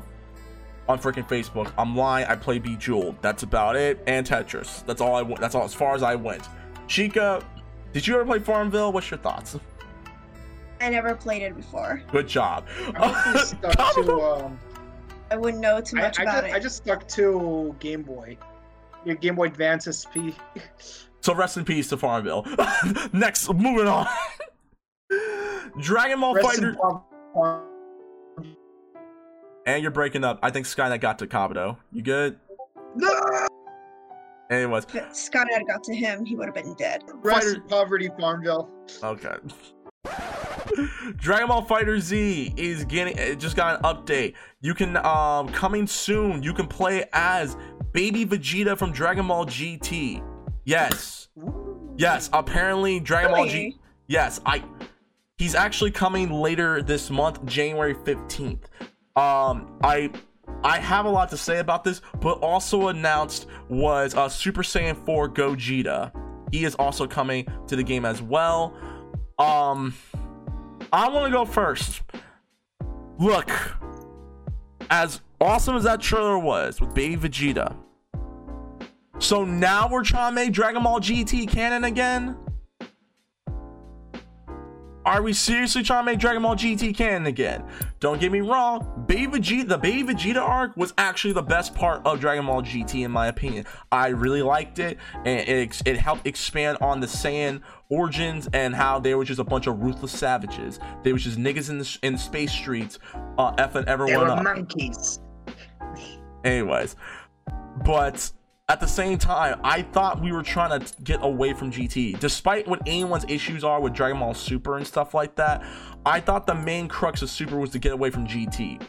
on freaking Facebook. I'm lying. I play Bejeweled. That's about it. And Tetris. That's all I went. That's all as far as I went. Chica, did you ever play Farmville? What's your thoughts? I never played it before. Good job. I, stuck to, um, I wouldn't know too much I, about I just, it. I just stuck to Game Boy. Your Game Boy Advance SP. so rest in peace to Farmville. Next, moving on. Dragon Ball rest Fighter. And you're breaking up. I think Skynet got to Kabuto. You good? No. Anyways, if Skynet got to him, he would have been dead. Rest in poverty, Farmville. Okay. Dragon Ball Fighter Z is getting it just got an update. You can um coming soon. You can play as Baby Vegeta from Dragon Ball GT. Yes. Yes, apparently Dragon? Ball G Yes, I he's actually coming later this month, January 15th. Um I I have a lot to say about this, but also announced was uh, Super Saiyan 4 Gogeta. He is also coming to the game as well. Um I want to go first. Look, as awesome as that trailer was with Baby Vegeta, so now we're trying to make Dragon Ball GT canon again? Are we seriously trying to make Dragon Ball GT canon again? Don't get me wrong, Baby Vegeta, the Baby Vegeta arc was actually the best part of Dragon Ball GT in my opinion. I really liked it, and it, it helped expand on the Saiyan origins and how they were just a bunch of ruthless savages. They were just niggas in the in space streets, uh, effing everyone they were up. monkeys. Anyways, but at the same time, I thought we were trying to get away from GT. Despite what anyone's issues are with Dragon Ball Super and stuff like that, I thought the main crux of Super was to get away from GT.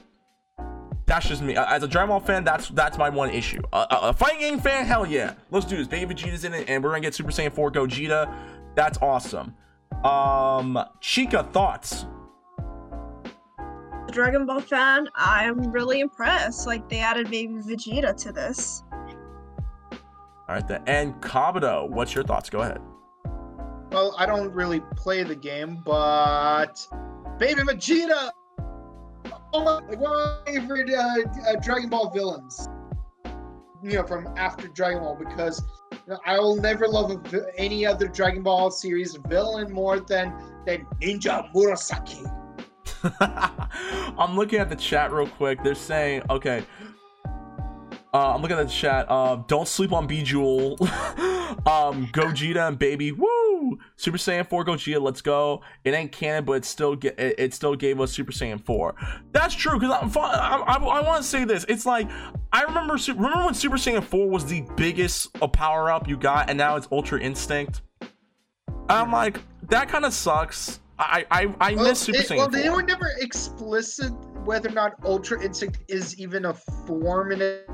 That's just me. As a Dragon Ball fan, that's that's my one issue. Uh, a fighting game fan, hell yeah, let's do this. Baby Vegeta's in it, and we're gonna get Super Saiyan 4 Gogeta. That's awesome. Um, Chica, thoughts? Dragon Ball fan, I'm really impressed. Like they added Baby Vegeta to this. All right, then. And Kabuto, what's your thoughts? Go ahead. Well, I don't really play the game, but Baby Vegeta, oh my, one of my favorite uh, uh, Dragon Ball villains. You know, from after Dragon Ball, because you know, I will never love a, any other Dragon Ball series villain more than than Ninja Murasaki. I'm looking at the chat real quick. They're saying, okay, uh, I'm looking at the chat. Uh, don't sleep on Bejewel. um, Gogeta and Baby. Woo! Super Saiyan 4 Gogeta. Let's go. It ain't canon, but it still get it, it still gave us Super Saiyan 4. That's true because I'm I, I, I want to say this. It's like I remember remember when Super Saiyan 4 was the biggest uh, power up you got, and now it's Ultra Instinct. I'm like that kind of sucks. I I, I well, miss Super it, Saiyan. Well, 4. they were never explicit whether or not Ultra Instinct is even a form in it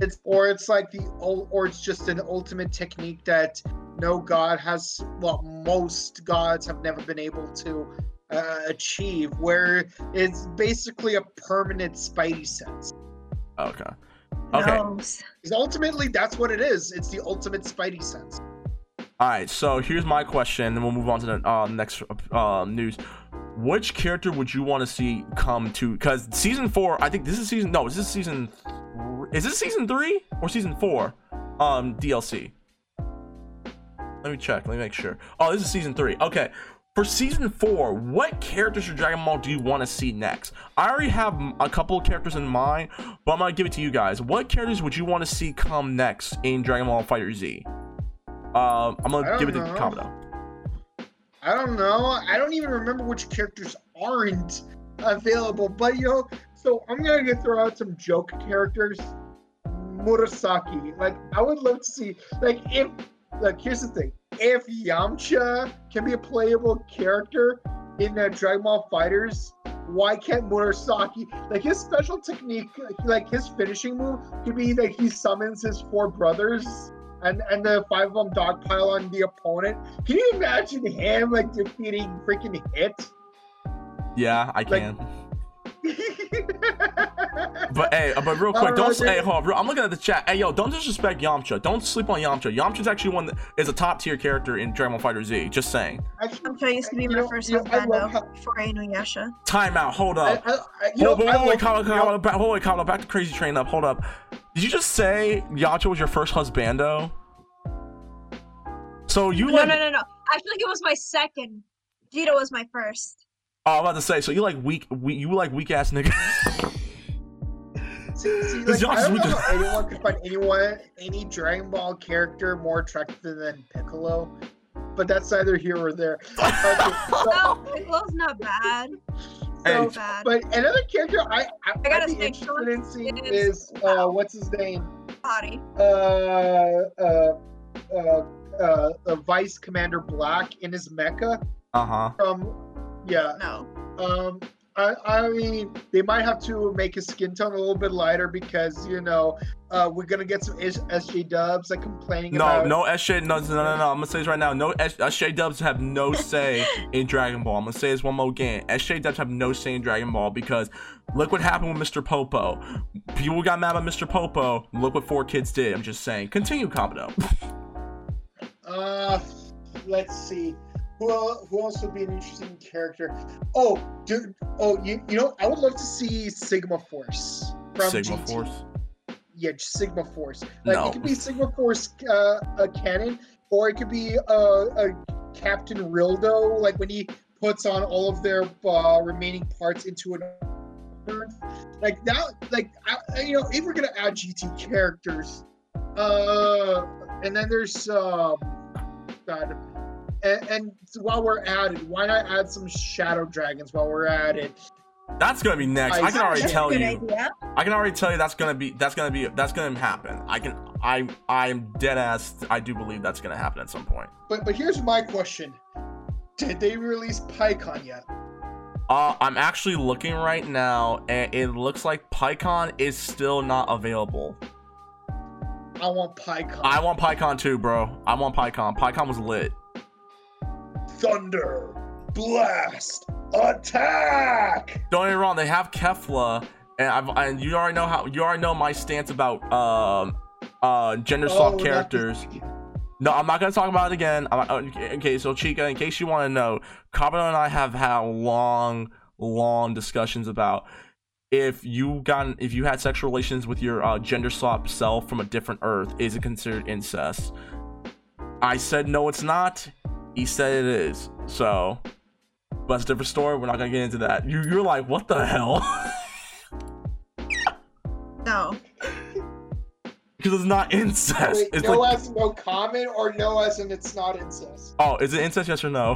it's or it's like the or it's just an ultimate technique that no god has well most gods have never been able to uh, achieve where it's basically a permanent spidey sense. Okay. Okay. Because ultimately that's what it is. It's the ultimate spidey sense. All right so here's my question and we'll move on to the uh, next uh, news which character would you want to see come to because season four i think this is season no is this is season is this season three or season four? Um, DLC. Let me check. Let me make sure. Oh, this is season three. Okay. For season four, what characters from Dragon Ball do you want to see next? I already have a couple of characters in mind, but I'm gonna give it to you guys. What characters would you want to see come next in Dragon Ball Fighter Z? Um, I'm gonna give it know. to Kabuto. I don't know. I don't even remember which characters aren't available. But you know, So I'm gonna throw out some joke characters. Murasaki. Like I would love to see like if like here's the thing. If Yamcha can be a playable character in uh, Dragon Ball Fighters, why can't Murasaki like his special technique like his finishing move could be that he summons his four brothers and and the five of them dogpile on the opponent. Can you imagine him like defeating freaking hit? Yeah, I Like- can. But hey, uh, but real quick, Alright, don't then. hey, hold on, I'm looking at the chat. Hey, yo, don't disrespect Yamcha. Don't sleep on Yamcha. Yamcha's actually one that is a top tier character in Dragon Ball Fighter Z. Just saying. Actually, Yamcha used to be my first you know, love though, how- before Inuyasha. Timeout. Hold up. I, I, you Hold, know, wait, I wait, wait, love- Kyle, you know- Kyle, back, hold on, Kyle, back to Crazy Train up. Hold up. Did you just say Yamcha was your first husbando? So you No, like? no, no, no. Actually, it was my second. Jito was my first. Oh, I'm about to say. So you like weak, weak you like weak ass nigga. See, see, like, I don't know weak how anyone could find anyone, any Dragon Ball character more attractive than Piccolo, but that's either here or there. Okay, so, No, Piccolo's not bad. Hey, So so, bad. but another character I, I, I gotta I'd be say, interested Sean in seeing is- is uh, what's his name? Body. Uh, uh, uh, uh, uh, Vice Commander Black in his mecha Uh huh. from, yeah. No. Um, I, I mean, they might have to make his skin tone a little bit lighter because you know uh, we're gonna get some SJ Dubs like complaining No, about. no SJ, no, no, no, no. I'm gonna say this right now. No S- SJ Dubs have no say in Dragon Ball. I'm gonna say this one more again. SJ Dubs have no say in Dragon Ball because look what happened with Mr. Popo. People got mad at Mr. Popo. Look what four kids did. I'm just saying. Continue, Kabuto. Uh, let's see. Who, who else would be an interesting character? Oh, dude. Oh, you, you know, I would love to see Sigma Force from Sigma GT. Force. Yeah, Sigma Force. Like No. it could be Sigma Force uh, a cannon, or it could be uh, a Captain Rilldo, like when he puts on all of their uh, remaining parts into an like that. Like I, you know, if we're gonna add GT characters, uh, and then there's um, God, and, and while we're at it, why not add some Shadow Dragons while we're at it? That's gonna be next. I can I- already That's a tell Good you. idea. I can already tell you that's gonna be that's gonna be that's gonna happen. I can I I'm dead ass. I do believe that's gonna happen at some point. But but here's my question: Did they release Pikkon yet? Uh, I'm actually looking right now, and it looks like Pikkon is still not available. I want Pikkon. I want Pikkon too, bro. I want Pikkon. Pikkon was lit. Thunder, blast, attack. Don't get me wrong, they have Kefla, and I've and you already know how you already know my stance about um uh gender swap Oh, characters. No, I'm not gonna talk about it again. I'm, uh, okay, so Chica, in case you want to know, Kabuto and I have had long, long discussions about if you got if you had sexual relations with your uh, gender swap self from a different Earth, is it considered incest? I said no, it's not. He said it is. So, but that's a different story. We're not gonna get into that. You, you're like, what the hell? No. Because it's not incest. Wait, it's no like, as no comment, or no as in it's not incest. oh, is it incest? Yes or no?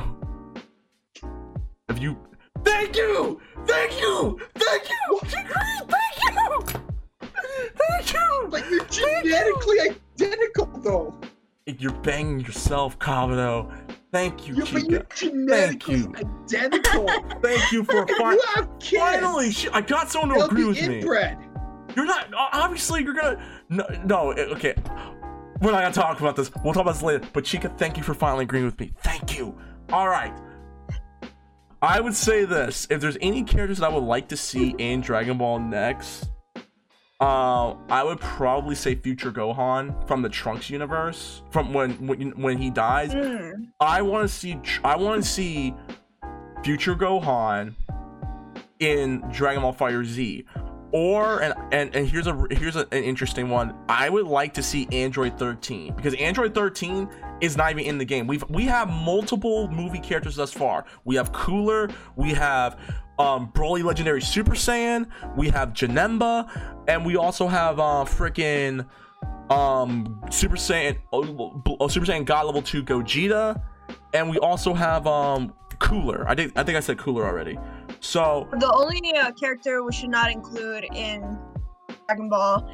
Have you? Thank you, thank you, thank you, thank you, thank you. But you're genetically identical, though. You're banging yourself, Kabuto. Thank you, You, but you're Chica. genetically you. identical. Thank you for fi- you have kids, finally. sh- I got someone to agree with me. inbred. You're not. Obviously, you're gonna. No, no. eh, Okay. We're not gonna talk about this. We'll talk about this later. But Chica, thank you for finally agreeing with me. Thank you. All right. I would say this: if there's any characters that I would like to see in Dragon Ball next, uh, I would probably say Future Gohan from the Trunks universe, from when when when he dies. Mm. I want to see I want to see future Gohan in Dragon Ball Fighter Z. Or and and, and here's a here's a, an interesting one. I would like to see Android 13 because Android 13 is not even in the game. We've we have multiple movie characters thus far. We have Cooler, we have um Broly Legendary Super Saiyan, we have Janemba, and we also have uh freaking um Super Saiyan oh, oh, Super Saiyan God level 2 Gogeta and we also have um Cooler. I think I think I said Cooler already. So The only uh, character we should not include in Dragon Ball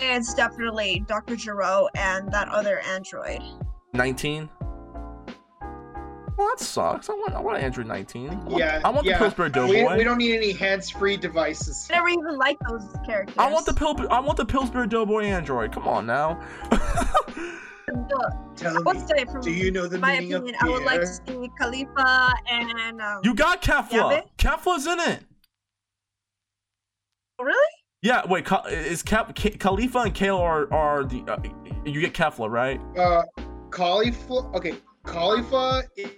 is definitely Dr. Gero and that other android. 19. Well, that sucks. I want, I want Android 19. I want, Yeah, I want yeah. the Pillsbury We, Doughboy. we don't need any hands-free devices. I never even liked those characters. I want the Pil- I want the Pillsbury Doughboy Android. Come on now. The- Tell me, would say, from do you know the my meaning opinion, of I would like to see Caulifla and. Um, you got Kefla. babe. Kefla's in it. really? Yeah, wait. Is Kef- K- Caulifla and Kale are are the uh, you get Kefla right? Uh, Cauliflower. Okay, Cauliflower is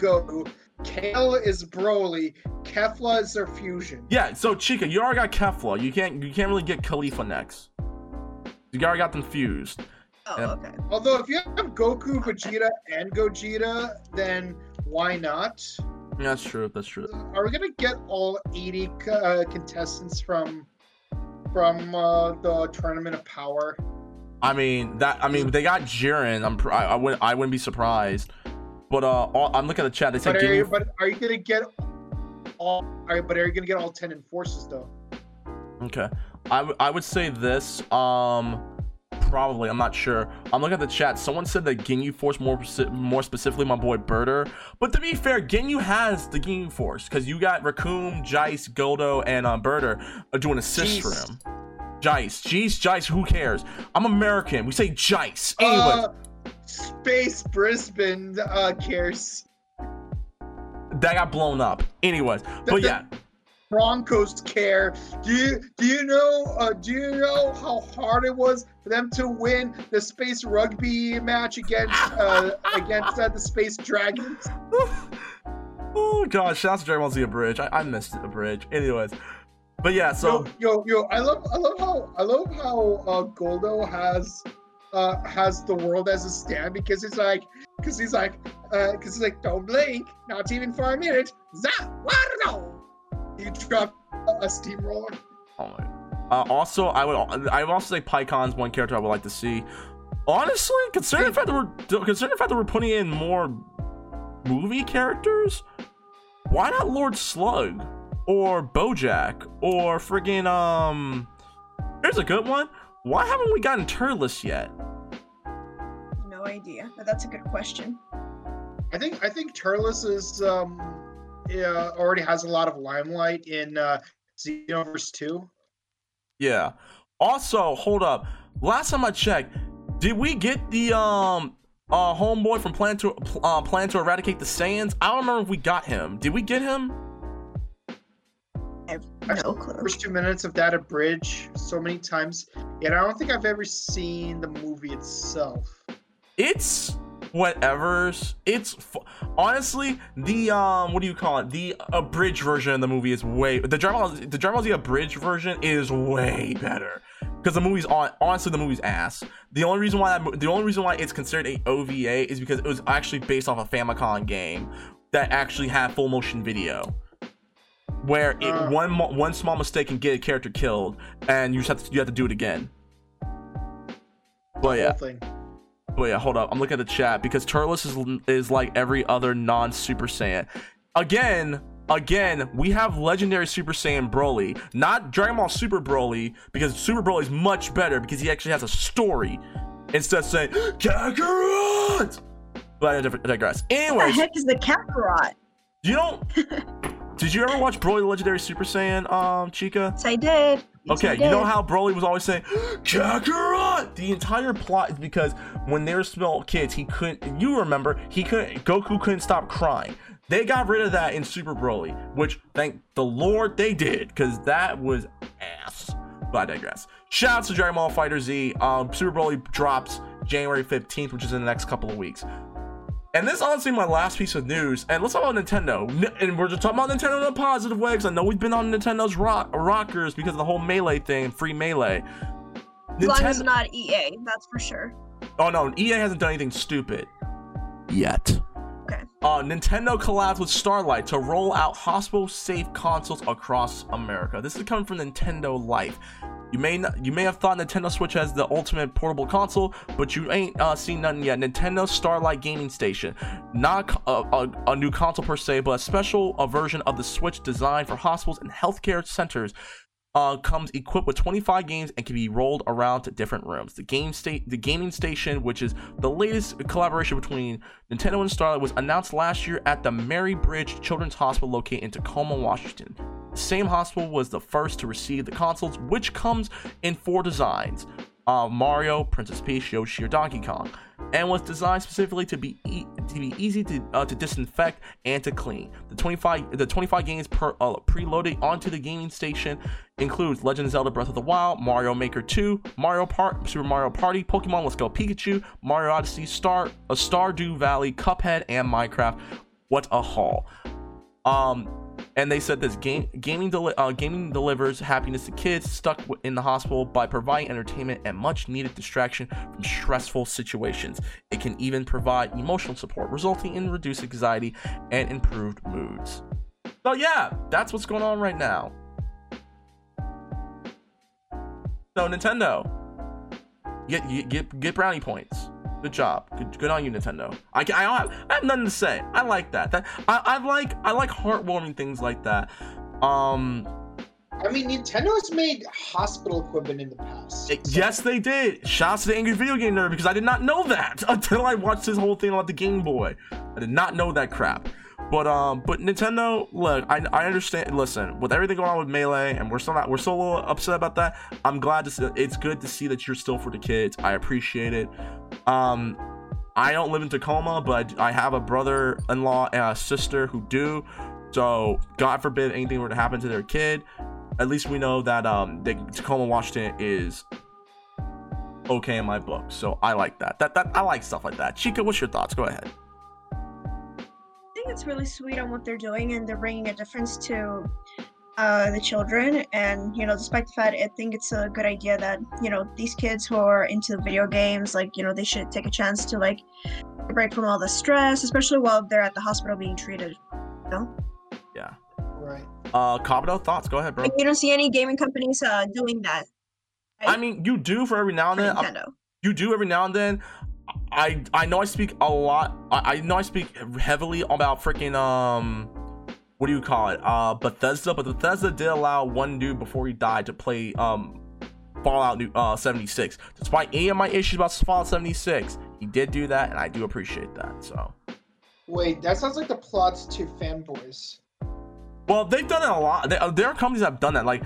Goku. Kale is Broly. Kefla is their fusion. Yeah. So Chica, you already got Kefla. You can't you can't really get Caulifla next. You already got them fused. Oh, Yeah. okay. Although if you have Goku, Vegeta, and Gogeta, then why not? Yeah, that's true. That's true. Are we gonna get all 80 uh, contestants from from uh, the Tournament of Power? I mean that. I mean they got Jiren. I'm. I, I wouldn't. I wouldn't be surprised. But uh, all, I'm looking at the chat. They said But are, you, but are you gonna get all? Are, but are you gonna get all 10 enforcers though? Okay. I, w- I would say this. Um, probably. I'm not sure. I'm looking at the chat. Someone said that Ginyu Force more more specifically my boy Burter. But to be fair, Ginyu has the Ginyu Force because you got Recoome, Jice, Guldo, and uh, Burter uh, doing assists for Jeez. him. Jice, Jeez, Jice. Who cares? I'm American. We say Jice. Anyway, Uh, Space Brisbane uh, cares. that got blown up. Anyways, but yeah. Broncos care. Do you do you know uh, do you know how hard it was for them to win the space rugby match against uh, against uh, the space dragons? oh gosh, shout out to Dragon Ball Z Abridge. I, I missed it, bridge. Anyways, but yeah. So yo, yo, yo, I love, I love how, I love how uh, Goldo has, uh, has the world as a stand because he's like, because he's like, uh, because he's like, don't blink, not even for a minute. No. He dropped a, a steamroller. Oh my. Uh, also, I would I would also say Pikkon's one character I would like to see. Honestly, considering the fact that we're considering the fact that we're putting in more movie characters, why not Lord Slug or BoJack or friggin' um? Here's a good one. Why haven't we gotten Turles yet? No idea, but that's a good question. I think, I think Turles is, um, yeah, already has a lot of limelight in uh, Xenoverse Two. Yeah. Also, hold up. Last time I checked, did we get the um uh homeboy from Plan to uh, Plan to Eradicate the Saiyans? I don't remember if we got him. Did we get him? I have no clue. First two minutes of that bridge so many times, yet I don't think I've ever seen the movie itself. It's whatever's. It's fu- honestly the um what do you call it? The abridged version of the movie is way the Dragon Ball the Dragon Ball Z abridged version is way better because the movie's on honestly the movie's ass. The only reason why that, the only reason why it's considered a OVA is because it was actually based off a Famicom game that actually had full motion video. Where it, Uh. one one small mistake can get a character killed, and you just have to you have to do it again. But yeah, but yeah, hold up. I'm looking at the chat because Turles is is like every other non Super Saiyan. Again, again, we have legendary Super Saiyan Broly, not Dragon Ball Super Broly, because Super Broly is much better because he actually has a story instead of saying Kakarot. But I dig- digress. What the heck is the Kakarot? you don't. Did you ever watch Broly the Legendary Super Saiyan, um, Chica? Yes, I did. Yes, Okay, I you know how Broly was always saying Kakarot? The entire plot is because when they were small kids, he couldn't. You remember he couldn't. Goku couldn't stop crying. They got rid of that in Super Broly, which thank the Lord they did, because that was ass. But I digress. Shout out to Dragon Ball Fighter Z. Um, Super Broly drops January 15th, which is in the next couple of weeks. And this is honestly my last piece of news. And let's talk about Nintendo. And we're just talking about Nintendo in a positive way because I know we've been on Nintendo's rock- rockers because of the whole melee thing, free melee. As long as not EA, that's for sure. oh no, EA hasn't done anything stupid yet. Uh, Nintendo collabs with Starlight to roll out hospital-safe consoles across America. This is coming from Nintendo Life. You may not, you may have thought Nintendo Switch has the ultimate portable console, but you ain't uh, seen nothing yet. Nintendo Starlight Gaming Station, not a, a, a new console per se, but a special a version of the Switch designed for hospitals and healthcare centers uh, comes equipped with 25 games and can be rolled around to different rooms. The game state, the gaming station, which is the latest collaboration between Nintendo and Starlight, was announced last year at the Mary Bridge Children's Hospital located in Tacoma, Washington. The same hospital was the first to receive the consoles, which comes in four designs: uh, Mario, Princess Peach, Yoshi, or Donkey Kong and was designed specifically to be e- to be easy to uh, to disinfect and to clean. The 25 the 25 games per uh, preloaded onto the gaming station includes Legend of Zelda Breath of the Wild, Mario Maker 2, Mario Part Super Mario Party, Pokemon Let's Go Pikachu, Mario Odyssey, Star a uh, Stardew Valley, Cuphead, and Minecraft. What a haul! Um, and they said this game gaming deli- uh, gaming delivers happiness to kids stuck in the hospital by providing entertainment and much needed distraction from stressful situations. It can even provide emotional support, resulting in reduced anxiety and improved moods. So yeah, that's what's going on right now. So Nintendo, get get get brownie points. Good job. Good, good on you, Nintendo. I, I, have, I have nothing to say. I like that. That I, I like I like heartwarming things like that. Um, I mean, Nintendo has made hospital equipment in the past. So. Yes, they did. Shouts to the Angry Video Game Nerd because I did not know that until I watched this whole thing about the Game Boy. I did not know that crap. But um, but Nintendo, look, I, I understand. Listen, with everything going on with Melee, and we're still not, we're still a little upset about that. I'm glad to see. It's good to see that you're still for the kids. I appreciate it. Um, I don't live in Tacoma, but I have a brother-in-law and a sister who do. So God forbid anything were to happen to their kid, at least we know that um, the Tacoma, Washington is okay in my book. So I like that. That that I like stuff like that. Chica, what's your thoughts? Go ahead think it's really sweet on what they're doing, and they're bringing a difference to uh, the children. And you know, despite the fact I think it's a good idea that you know these kids who are into video games, like you know, they should take a chance to like break from all the stress, especially while they're at the hospital being treated. You know? Yeah. Right. Uh, Kabuto, thoughts? Go ahead, bro. you don't see any gaming companies uh doing that. Right? I mean, you do for every now and then. Nintendo. You do every now and then. I I know I speak a lot. I, I know I speak heavily about freaking um, what do you call it? Uh, Bethesda. But Bethesda did allow one dude before he died to play um, Fallout New uh 76. Despite any of my issues about Fallout 76, he did do that, and I do appreciate that. So. Wait, that sounds like the plots to fanboys. Well, they've done it a lot. there are companies that have done that, like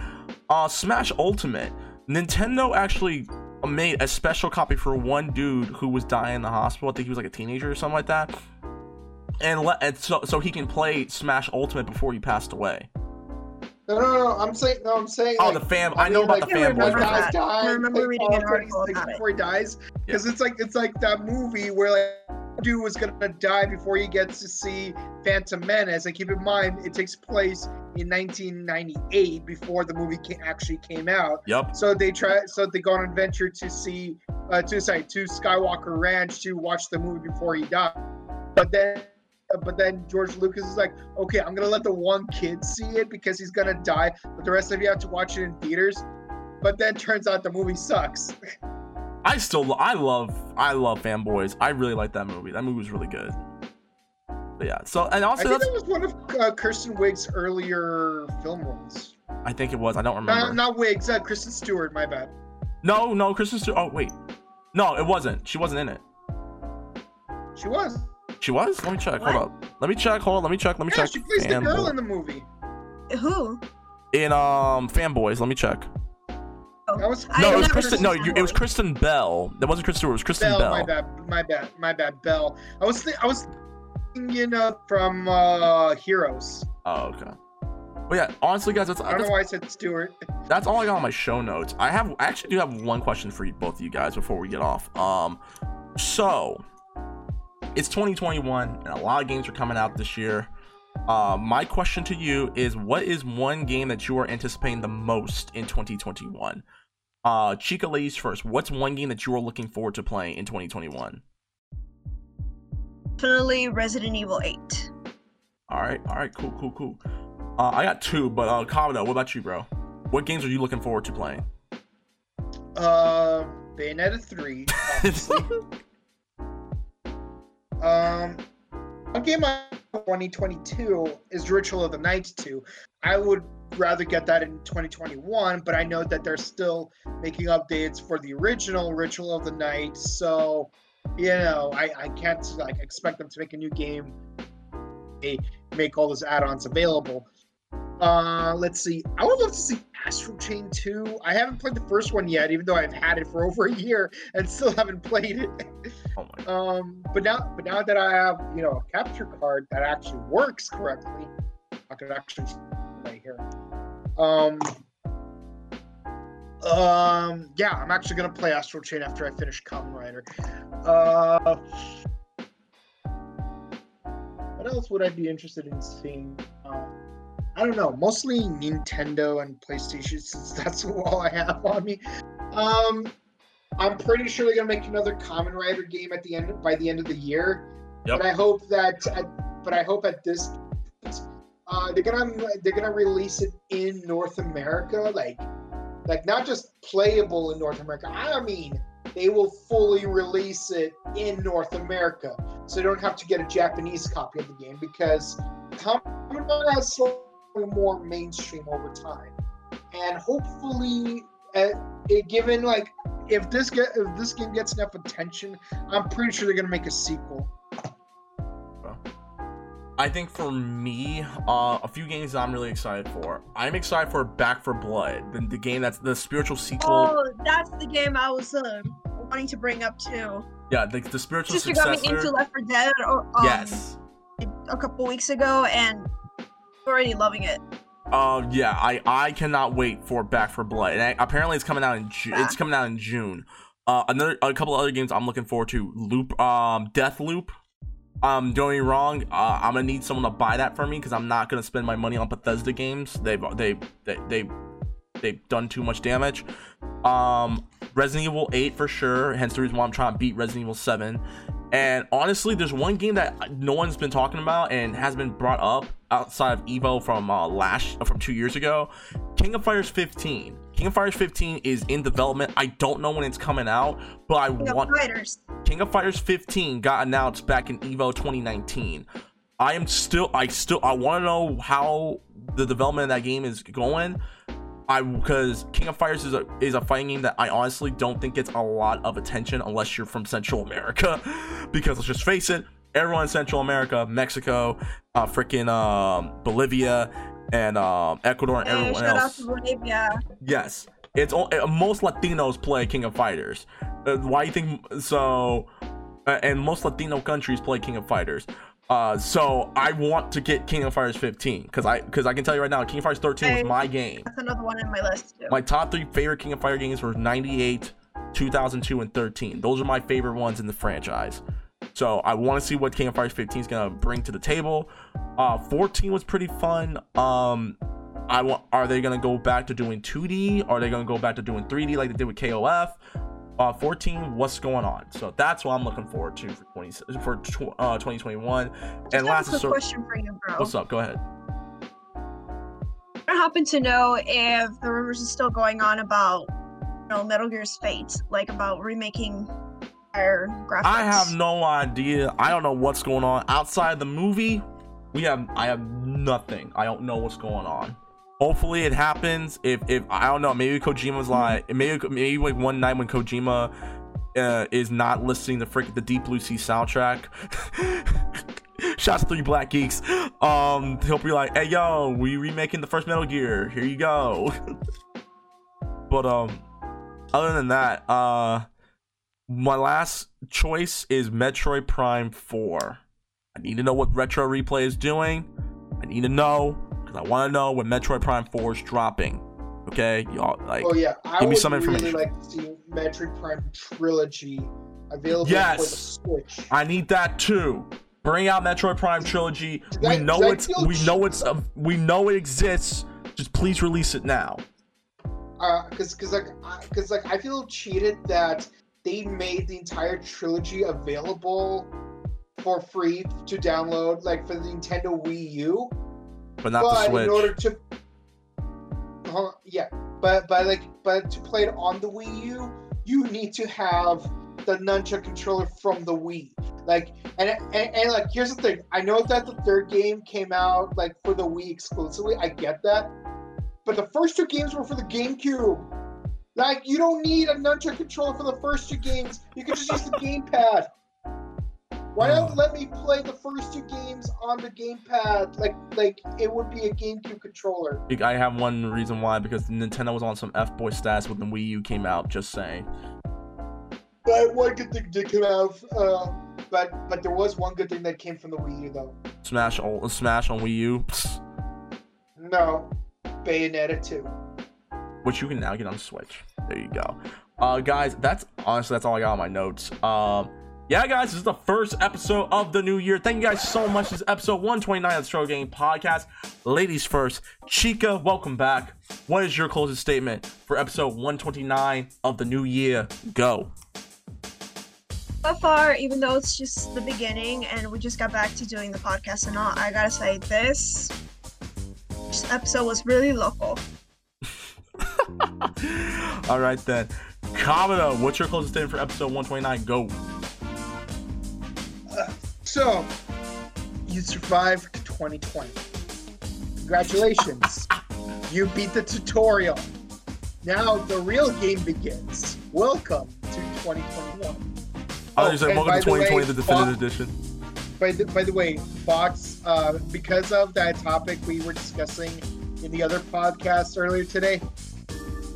uh, Smash Ultimate. Nintendo actually made a special copy for one dude who was dying in the hospital. I think he was like a teenager or something like that. And let and so so he can play Smash Ultimate before he passed away. No, no, no. I'm saying no. I'm saying. Oh, like, the fam. I, I know about like, the fanboy. Guys die. I remember like, reading an article about before he dies because yeah. it's like it's like that movie where like dude was gonna die before he gets to see Phantom Menace. And keep in mind, it takes place in 1998 before the movie actually came out. Yep. So they try. So they go on an adventure to see, uh, to sorry, to Skywalker Ranch to watch the movie before he died. But then, but then George Lucas is like, okay, I'm gonna let the one kid see it because he's gonna die, but the rest of you have to watch it in theaters. But then turns out the movie sucks. I still, I love, I love fanboys. I really like that movie. That movie was really good. But yeah. So and also I think that was one of uh, Kristen Wiig's earlier film roles. I think it was. I don't remember. Not, not Wiggs. Uh, Kristen Stewart. My bad. No, no, Kristen Stewart. Oh wait, no, it wasn't. She wasn't in it. She was. She was. Let me check. What? Hold up. Let me check. Hold on. Let me check. Let me yeah, check. She plays the girl in the movie. Who? In um fanboys. Let me check. That was, no, it was Kristen. No, you, it was Kristen Bell. That wasn't Kristen. It was Kristen Bell. Bell. My bad. My bad. My bad. Bell. I was. Th- I was you know, from uh, Heroes. Oh, okay. But yeah, honestly, guys, that's I don't that's, know why I said Stewart. That's all I got on my show notes. I have I actually do have one question for you, both of you guys before we get off. Um, so it's 2021 and a lot of games are coming out this year. Uh, my question to you is, what is one game that you are anticipating the most in 2021? Uh, Chica, ladies first. What's one game that you are looking forward to playing in 2021? definitely Resident Evil 8. All right, all right, cool, cool, cool. Uh, I got two, but uh, Kamado, what about you, bro? What games are you looking forward to playing? Uh, Bayonetta 3, obviously. um, a game I 2022 is Ritual of the Night 2. I would rather get that in 2021, but I know that they're still making updates for the original Ritual of the Night, so you know, I, I can't like expect them to make a new game. They make all those add-ons available. Uh, let's see. I would love to see Astral Chain 2. I haven't played the first one yet, even though I've had it for over a year and still haven't played it. Oh my. Um, but now, but now that I have, you know, a capture card that actually works correctly, I could actually play here. Um, um, yeah, I'm actually gonna play Astral Chain after I finish Kamen Rider. Uh, what else would I be interested in seeing? Um, I don't know. Mostly Nintendo and PlayStation, since that's all I have on me. Um, I'm pretty sure they're gonna make another Kamen Rider game at the end by the end of the year. Yep. But I hope that, at, but I hope at this, uh, they're gonna they're gonna release it in North America, like, like not just playable in North America. I mean, they will fully release it in North America, so you don't have to get a Japanese copy of the game because Kamen has more mainstream over time, and hopefully, uh, given like if this get if this game gets enough attention, I'm pretty sure they're gonna make a sequel. I think for me, uh, a few games that I'm really excited for. I'm excited for Back 4 Blood, the, the game that's the spiritual sequel. Oh, that's the game I was uh, wanting to bring up too. Yeah, the, the spiritual Sister got me into Left 4 Dead or, um, yes. a couple weeks ago, and already loving it. Uh, yeah, I I cannot wait for Back 4 Blood. And I, apparently, it's coming out in June. It's coming out in June. Uh, another a couple other games I'm looking forward to. Loop, um, Deathloop. Um, me wrong. Uh, I'm gonna need someone to buy that for me because I'm not gonna spend my money on Bethesda games. They've they they they they've done too much damage. Um, Resident Evil 8 for sure. Hence the reason why I'm trying to beat Resident Evil 7. And honestly, there's one game that no one's been talking about and has been brought up outside of Evo from uh, last from two years ago. King of Fighters 15. King of Fighters 15 is in development. I don't know when it's coming out, but I King want Fighters. King of Fighters 15 got announced back in Evo 2019. I am still I still I want to know how the development of that game is going. I because King of Fighters is a is a fighting game that I honestly don't think gets a lot of attention unless you're from Central America. because let's just face it, everyone in Central America, Mexico, uh freaking um Bolivia and um Ecuador and Hey, everyone else. Bolivia. Yes, it's all, uh, most Latinos play King of Fighters. Uh, why you think so? Uh, and most Latino countries play King of Fighters. Uh, so I want to get King of Fighters 15 because I because I can tell you right now, King of Fighters 13 was my game. That's another one in my list too. My top three favorite King of Fighters games were 98, 2002, and 13. Those are my favorite ones in the franchise. So I want to see what King of Fighters 15 is gonna bring to the table. Uh, 14 was pretty fun. Um, I want. Are they gonna go back to doing 2D? Are they gonna go back to doing 3D like they did with KOF? Uh, 14. What's going on? So that's what I'm looking forward to for 20 for tw- uh 2021. Just And last is question for you, bro. What's up? Go ahead. I happen to know if the rumors are still going on about you know Metal Gear's fate, like about remaking their graphics. I have no idea. I don't know what's going on outside the movie. We have I have nothing. I don't know what's going on. Hopefully it happens. If if I don't know, maybe Kojima's like maybe maybe like one night when Kojima uh, is not listening to freaking the Deep Blue Sea soundtrack. Shots three black geeks. Um, he'll be like, "Hey yo, we remaking the first Metal Gear. Here you go." but um, other than that, uh, my last choice is Metroid Prime 4. I need to know what Retro Replay is doing. I need to know because I want to know when Metroid Prime 4 is dropping. Okay, y'all like Oh yeah, I give me would some really information. like to see Metroid Prime trilogy available Yes. for the Switch. I need that too. Bring out Metroid Prime trilogy. We know it's we know it's uh, we know it exists. Just please release it now. Uh, cause, cause like, I- cause like, I feel cheated that they made the entire trilogy available for free to download, like for the Nintendo Wii U. but not but the Switch. in order to, uh, yeah, but but like but to play it on the Wii U, you need to have the nunchuck controller from the Wii. Like and, and and like here's the thing. I know that the third game came out like for the Wii exclusively. I get that, but the first two games were for the GameCube. Like you don't need a nunchuck controller for the first two games. You can just use the gamepad. Why don't let me play the first two games on the gamepad? Like like it would be a GameCube controller. I have one reason why because Nintendo was on some F boy stats when the Wii U came out. Just saying. But one good thing did come out. Uh, but but there was one good thing that came from the Wii U though. Smash on Smash on Wii U, psst, No, Bayonetta 2. Which you can now get on Switch. There you go. Uh, guys, that's honestly that's all I got on my notes. Um. Yeah, guys, this is the first episode of the new year. Thank you guys so much. This is episode 129 of the Scrub Club Podcast. Ladies first, Chica, welcome back. What is your closing statement for episode 129 of the new year? Go. So far, even though it's just the beginning and we just got back to doing the podcast and all, I gotta say this, this episode was really local. All right then. Kabuto, what's your closing statement for episode 129? Go. So, you survived 2020. Congratulations. you beat the tutorial. Now the real game begins. Welcome to 2021. Oh, Oh, you said welcome by to the way, 2020, the definitive Fox- edition. By the, by the way, Fox, uh, because of that topic we were discussing in the other podcast earlier today,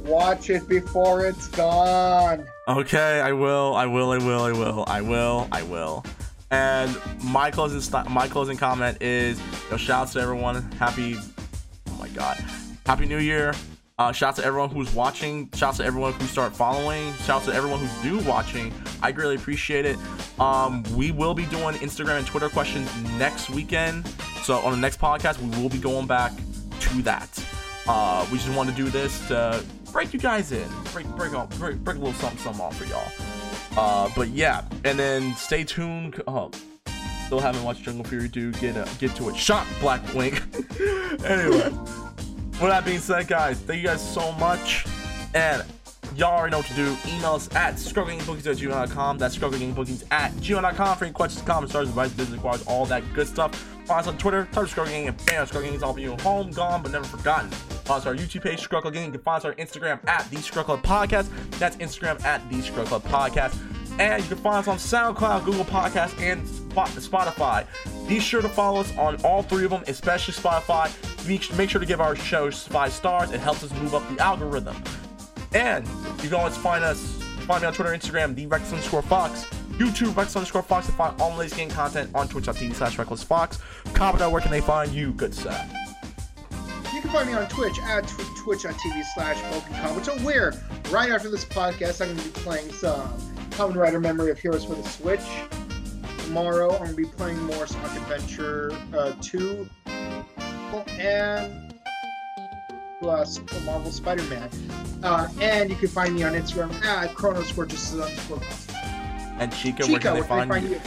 watch it before it's gone. Okay, I will, I will, I will, I will, I will, I will. And my closing st- my closing comment is, yo, shout out to everyone. Happy, oh my god, happy New Year. Uh, shout out to everyone who's watching. Shout out to everyone who start following. Shout out to everyone who's new watching. I greatly appreciate it. Um, we will be doing Instagram and Twitter questions next weekend. So on the next podcast, we will be going back to that. Uh, we just want to do this to break you guys in, break break break, break a little something something off for y'all. Uh, but yeah, and then stay tuned. Oh, still haven't watched Jungle Fury 2. Get uh, get to it. Shot Black Wing. anyway, with that being said, guys, thank you guys so much, and y'all already know what to do. Email us at strugglingbookies at gmail.com. That's strugglingbookies at gmail.com for any questions, comments, stars, advice, business inquiries, all that good stuff. Follow us on Twitter, type Gang, and bam, Gang is all you. Home, gone, but never forgotten. Follow us on our YouTube page, Struggle Gang. You can find us on Instagram at The Club Podcast. That's Instagram at The Club Podcast. And you can find us on SoundCloud, Google Podcasts, and Spot- Spotify. Be sure to follow us on all three of them, especially Spotify. Make- sure to give our show five stars. It helps us move up the algorithm. And you can always find us, find me on Twitter, Instagram, the Rex underscore Fox, YouTube, Rex underscore Fox, and find all the latest game content on twitch.tv slash Reckless Fox. Comment out where can they find you, good sir. You can find me on Twitch at tw- twitch.tv slash Kabuto, where right after this podcast, I'm going to be playing some Kamen Rider Memory of Heroes for the Switch. Tomorrow, I'm going to be playing more Sonic Adventure uh, 2 and plus Marvel Spider-Man. Uh, and you can find me on Instagram at Chronos underscore And Chica, where Chica, can they where can I find, find you? you?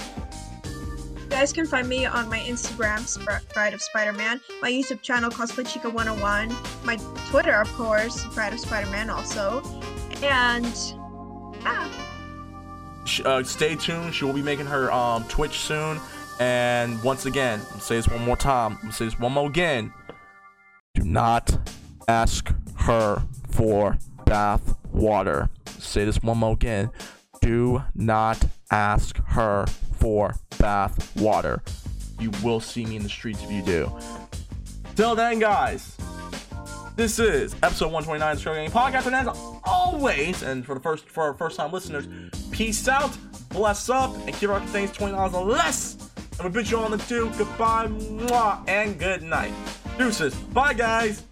Guys can find me on my Instagram, Spr- Bride of Spider-Man, my YouTube channel, Cosplay Chica 101, my Twitter, of course, Bride of Spider-Man also, and ah, Uh, stay tuned. She will be making her um, Twitch soon. And once again, I'll say this one more time. I'll say this one more again. Do not ask her for bath water. Say this one more again. Do not ask her for bath water. You will see me in the streets if you do. Till then, guys. This is episode 129 of the Show Game Podcast, and as always, and for the first for our first time listeners, peace out, bless up, and keep our things twenty dollars or less. And we bid you all on the two. Goodbye, mwah, and good night. Deuces. Bye, guys.